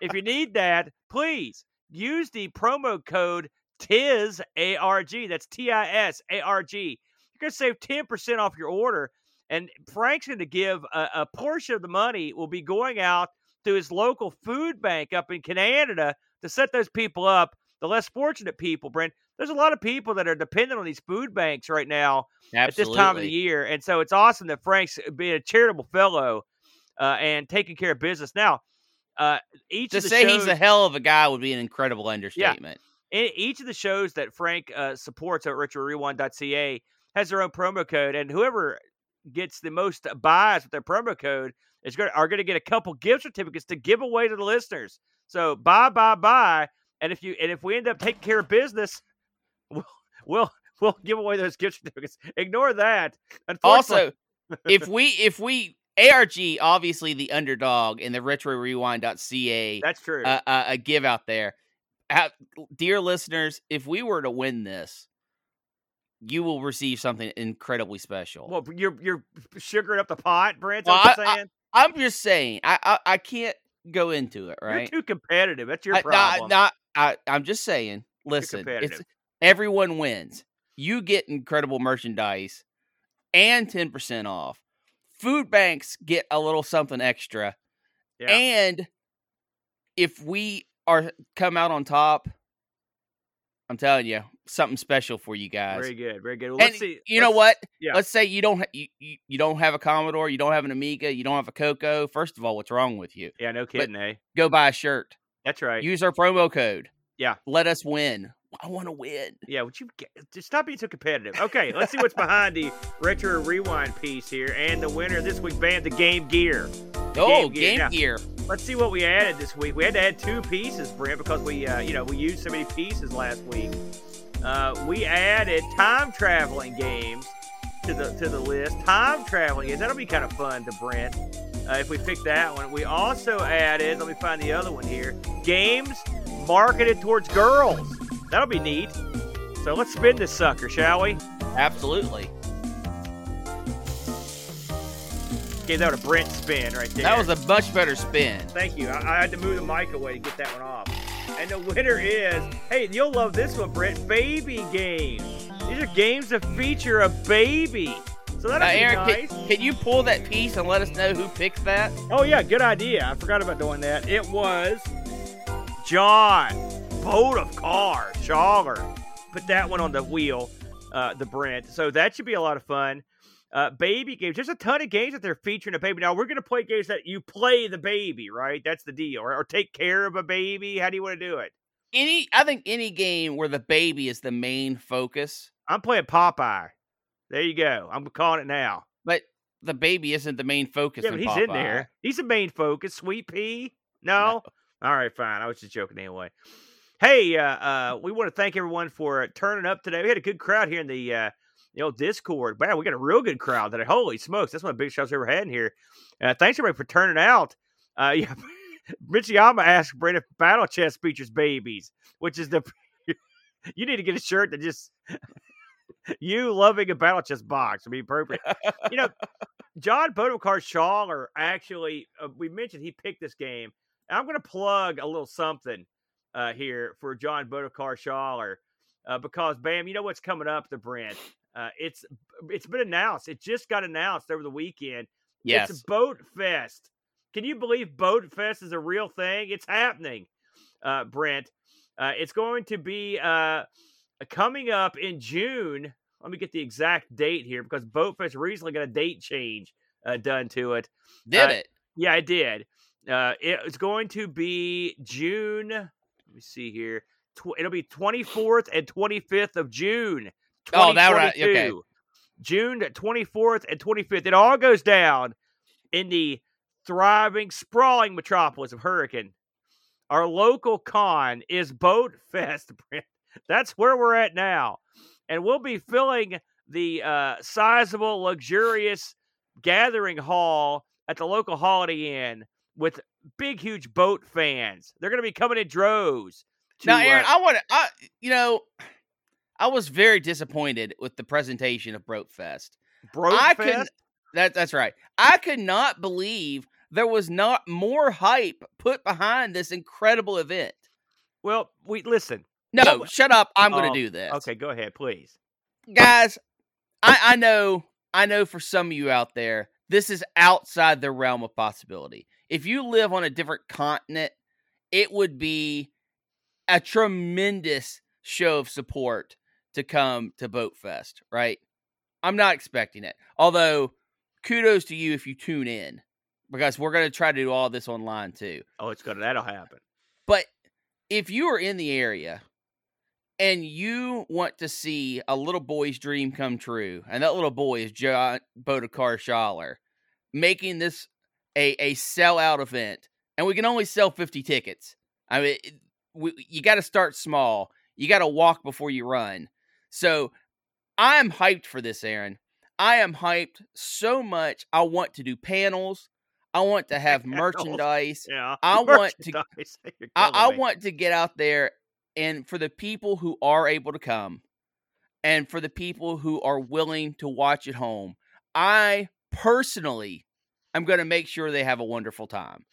Speaker 1: If you need that, please use the promo code TIS ARG. That's T I S A R G. You're to save 10% off your order. And Frank's going to give a, a, portion of the money will be going out to his local food bank up in Canada to set those people up, the less fortunate people, Brent. There's a lot of people that are dependent on these food banks right now
Speaker 2: Absolutely.
Speaker 1: at this time of the year. And so it's awesome that Frank's being a charitable fellow uh, and taking care of business. Now, uh, each
Speaker 2: to say
Speaker 1: shows,
Speaker 2: he's a hell of a guy would be an incredible understatement.
Speaker 1: Yeah. each of the shows that Frank uh, supports at retrorewind.ca has their own promo code, and whoever gets the most buys with their promo code is going are going to get a couple gift certificates to give away to the listeners. So buy, buy, buy, and if you and if we end up taking care of business, we'll we'll, we'll give away those gift certificates. Ignore that.
Speaker 2: Also, if we if we ARG, obviously the underdog in the retro rewind.ca.
Speaker 1: That's true.
Speaker 2: Uh, uh, a give out there. dear listeners, if we were to win this, you will receive something incredibly special.
Speaker 1: Well, you're you're sugaring up the pot, Brent. Well, I, saying?
Speaker 2: I, am just saying. I, I, I can't go into it. Right?
Speaker 1: You're too competitive. That's your problem.
Speaker 2: Not, not I, I'm just saying. Listen, it's everyone wins. You get incredible merchandise and ten percent off food banks get a little something extra. Yeah. And if we are come out on top, I'm telling you, something special for you guys.
Speaker 1: Very good, very good. Well,
Speaker 2: let's
Speaker 1: see.
Speaker 2: You let's, know what? Yeah. Let's say you don't you, you, you don't have a Commodore, you don't have an Amiga, you don't have a Coco. First of all, what's wrong with you?
Speaker 1: Yeah, no kidding, but eh?
Speaker 2: Go buy a shirt.
Speaker 1: That's right.
Speaker 2: Use our promo code.
Speaker 1: Yeah.
Speaker 2: Let us win. I want to win.
Speaker 1: Yeah, would you get, just stop being so competitive? Okay, let's see what's behind the retro rewind piece here, and the winner this week banned the Game Gear.
Speaker 2: Oh, Game, Gear. Game now, Gear.
Speaker 1: Let's see what we added this week. We had to add two pieces, Brent, because we, uh, you know, we used so many pieces last week. Uh, we added time traveling games to the to the list. Time traveling games that'll be kind of fun to Brent uh, if we pick that one. We also added. Let me find the other one here. Games marketed towards girls. That'll be neat. So let's spin this sucker, shall we?
Speaker 2: Absolutely.
Speaker 1: Gave that a Brent spin right there.
Speaker 2: That was a much better spin.
Speaker 1: Thank you. I, I, had to move the mic away to get that one off. And the winner is, hey, you'll love this one, Brent. Baby games. These are games that feature a baby. So that'll be
Speaker 2: Aaron,
Speaker 1: nice.
Speaker 2: Can, can, you pull that piece and let us know who picked that?
Speaker 1: Oh yeah, good idea. I forgot about doing that. It was John Boat of Car Schaller. Put that one on the wheel, uh, the Brent. So that should be a lot of fun. Uh, baby games. There's a ton of games that they're featuring a baby. Now we're gonna play games that you play the baby, right? That's the deal, or, or take care of a baby. How do you want to do it?
Speaker 2: Any, I think any game where the baby is the main focus.
Speaker 1: I'm playing Popeye. There you go. I'm calling it now.
Speaker 2: But the baby isn't the main focus.
Speaker 1: Yeah,
Speaker 2: in
Speaker 1: he's
Speaker 2: Popeye.
Speaker 1: in there. He's the main focus. Sweet pea. No? no. All right, fine. I was just joking anyway. Hey, uh, uh, we want to thank everyone for turning up today. We had a good crowd here in the uh, the know, Discord. Wow, we got a real good crowd today. Holy smokes, that's one of the biggest shows we ever had in here. Uh, thanks everybody for turning out. Uh, yeah, Richiyama asked Brent if Battle Chess features babies, which is the you need to get a shirt that just you loving a battle chess box would be appropriate. you know, John Bodokar Schaller actually, uh, we mentioned he picked this game. I'm going to plug a little something uh, here for John Bodokar Schaller uh, because, bam, you know what's coming up, the Brent. Uh, it's it's been announced. It just got announced over the weekend.
Speaker 2: Yes.
Speaker 1: It's Boat Fest. Can you believe Boat Fest is a real thing? It's happening, uh, Brent. Uh, it's going to be uh, coming up in June. Let me get the exact date here because Boat Fest recently got a date change uh, done to it.
Speaker 2: Did
Speaker 1: Uh,
Speaker 2: it?
Speaker 1: Yeah, I did. Uh, it's going to be June. Let me see here. Tw- it'll be 24th and 25th of June.
Speaker 2: Oh, that right, okay.
Speaker 1: June 24th and 25th. It all goes down in the thriving, sprawling metropolis of Hurricane. Our local con is Boat Fest. That's where we're at now. And we'll be filling the uh, sizable, luxurious gathering hall at the local Holiday Inn with big, huge boat fans. They're going to be coming in droves. To,
Speaker 2: now, Aaron,
Speaker 1: uh,
Speaker 2: I want to. You know, I was very disappointed with the presentation of Broke Fest.
Speaker 1: Broke
Speaker 2: I
Speaker 1: Fest?
Speaker 2: could. That that's right. I could not believe there was not more hype put behind this incredible event.
Speaker 1: Well, we listen.
Speaker 2: No,
Speaker 1: No,
Speaker 2: shut up. I'm going
Speaker 1: Oh,
Speaker 2: to do this.
Speaker 1: Okay, go ahead, please.
Speaker 2: guys, I, I know, I know for some of you out there, this is outside the realm of possibility. If you live on a different continent, it would be a tremendous show of support to come to Boat Fest, right? I'm not expecting it. Although, kudos to you if you tune in, because we're going to try to do all this online too.
Speaker 1: Oh, it's gonna that'll happen.
Speaker 2: But if you are in the area and you want to see a little boy's dream come true, and that little boy is John Bodekar Schaller, making this a, a sellout event, and we can only sell 50 tickets. I mean, it- we, you got to start small. You got to walk before you run. So I'm hyped for this, Aaron. I am hyped so much. I want to do panels. I want to have
Speaker 1: Panels.
Speaker 2: merchandise.
Speaker 1: Yeah.
Speaker 2: I want to- I, I want to get out there and for the people who are able to come and for the people who are willing to watch at home, I personally am going to make sure they have a wonderful time.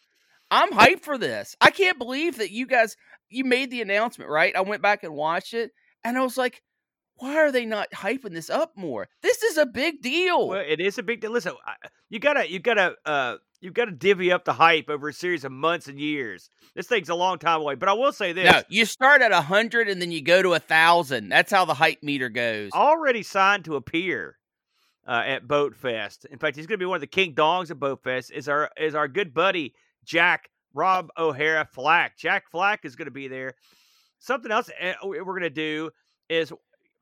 Speaker 2: I'm hyped for this. I can't believe that you guys you made the announcement, right? I went back and watched it and I was like, why are they not hyping this up more? This is a big deal.
Speaker 1: Well, it is a big deal. Listen, you gotta, you gotta, uh, you gotta divvy up the hype over a series of months and years. This thing's a long time away, but I will say this:
Speaker 2: no, you start at a hundred and then you go to a thousand. That's how the hype meter goes.
Speaker 1: already signed to appear uh, at Boat Fest. In fact, he's going to be one of the king dogs at Boat Fest. Is our is our good buddy Jack Rob O'Hara Flack. Jack Flack is going to be there. Something else uh, we're going to do is.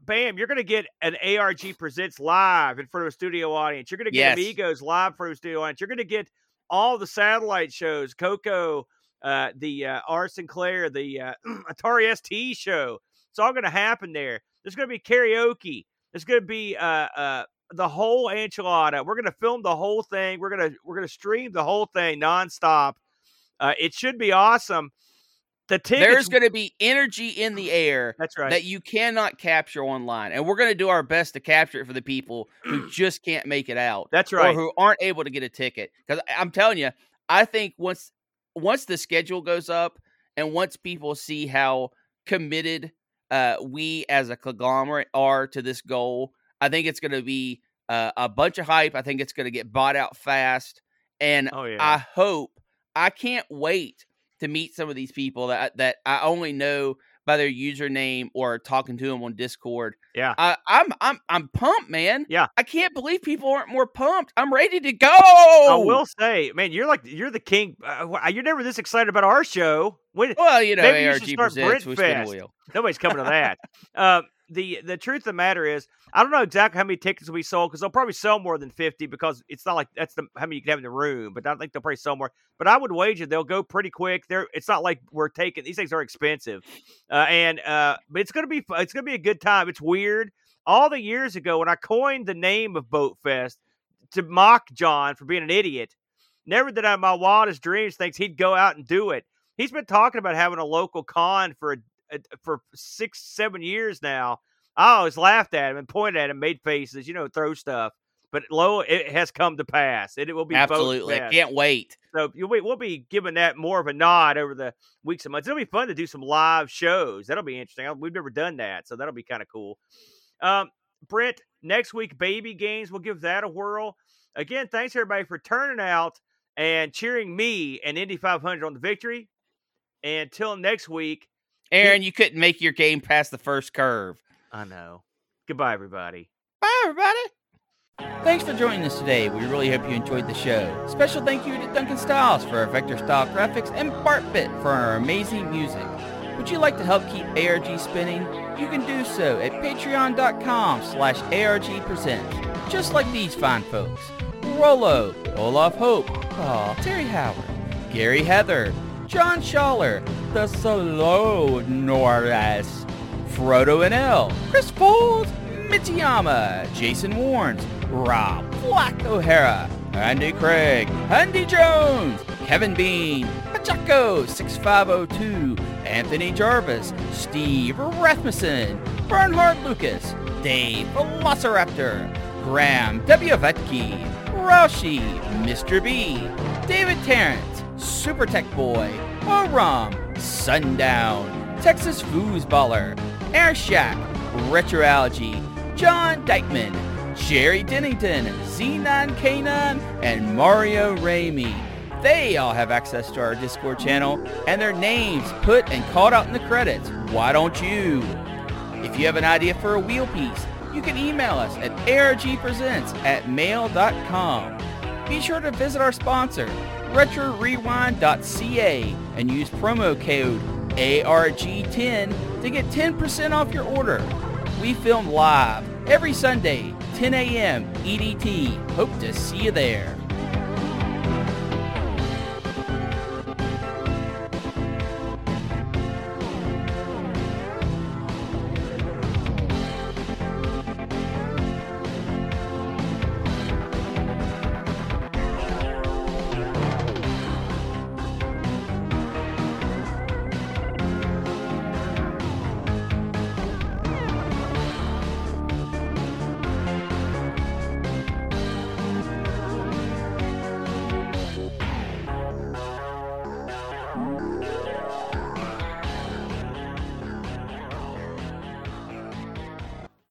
Speaker 1: Bam! You're going to get an ARG presents live in front of a studio audience. You're going to get
Speaker 2: Yes.
Speaker 1: Amigos live in front of a studio audience. You're going to get all the satellite shows, Coco, uh, the uh, R. Sinclair, the uh, Atari ST show. It's all going to happen there. There's going to be karaoke. There's going to be uh, uh, the whole enchilada. We're going to film the whole thing. We're going to we're going to stream the whole thing nonstop. Uh, it should be awesome. The tickets,
Speaker 2: there's going to be energy in the air
Speaker 1: that's right.
Speaker 2: that you cannot capture online, and we're going to do our best to capture it for the people who just can't make it out.
Speaker 1: That's right.
Speaker 2: Or who aren't able to get a ticket. Because I'm telling you, I think once once the schedule goes up, and once people see how committed uh, we as a conglomerate are to this goal, I think it's going to be uh, a bunch of hype. I think it's going to get bought out fast, and
Speaker 1: oh yeah.
Speaker 2: I hope. I can't wait to meet some of these people that that I only know by their username or talking to them on Discord.
Speaker 1: Yeah,
Speaker 2: I, I'm I'm I'm pumped, man.
Speaker 1: Yeah,
Speaker 2: I can't believe people aren't more pumped. I'm ready to go.
Speaker 1: I will say, man, you're like you're the king. Uh, you're never this excited about our show. When,
Speaker 2: well, you know,
Speaker 1: maybe
Speaker 2: ARG
Speaker 1: you should start
Speaker 2: presents,
Speaker 1: Brent
Speaker 2: a
Speaker 1: Fest. Nobody's coming to that. uh, the the truth of the matter is, I don't know exactly how many tickets we sold because they'll probably sell more than fifty because it's not like that's the how many you can have in the room. But I think they'll probably sell more. But I would wager they'll go pretty quick. They're it's not like we're taking these things are expensive, uh, and uh, but it's gonna be it's gonna be a good time. It's weird. All the years ago when I coined the name of Boat Fest to mock John for being an idiot, never did I in my wildest dreams think he'd go out and do it. He's been talking about having a local con for a for six, seven years now. I always laughed at him and pointed at him, made faces, you know, throw stuff. But lo, it has come to pass. It, it will be
Speaker 2: absolutely. I can't wait.
Speaker 1: So we'll be giving that more of a nod over the weeks and months. It'll be fun to do some live shows. That'll be interesting. We've never done that, so that'll be kind of cool. Um, Brent, next week baby games. We'll give that a whirl. Again, thanks everybody for turning out and cheering me and Indy 500 on the victory. And until next week,
Speaker 2: Aaron, you couldn't make your game past the first curve.
Speaker 1: I know. Goodbye, everybody.
Speaker 2: Bye, everybody. Thanks for joining us today. We really hope you enjoyed the show. Special thank you to Duncan Styles for our vector style graphics and Bartbit for our amazing music. Would you like to help keep ARG spinning? You can do so at patreon.com slash argpresents, just like these fine folks. Rolo, Olaf Hope, Paul, Terry Howard, Gary Heather, John Schaller, The Solo Norris, Frodo and L, Chris Folds, Mitsuyama, Jason Warnes, Rob Black O'Hara, Andy Craig, Andy Jones, Kevin Bean, Pachaco 6502, Anthony Jarvis, Steve Rasmussen, Bernhard Lucas, Dave Velociraptor, Graham W. Vetke, Roshi, Mr. B, David Terrence, Super Tech Boy, Oram, Sundown, Texas Foosballer, Air Shack, Retroalgy, John Dykeman, Jerry Dennington, Z9K9, and Mario Ramey. They all have access to our Discord channel and their names put and called out in the credits. Why don't you? If you have an idea for a wheel piece, you can email us at argpresents at mail.com. Be sure to visit our sponsor, RetroRewind.ca, and use promo code ARG10 to get 10% off your order. We film live every Sunday, 10 a.m. EDT. Hope to see you there.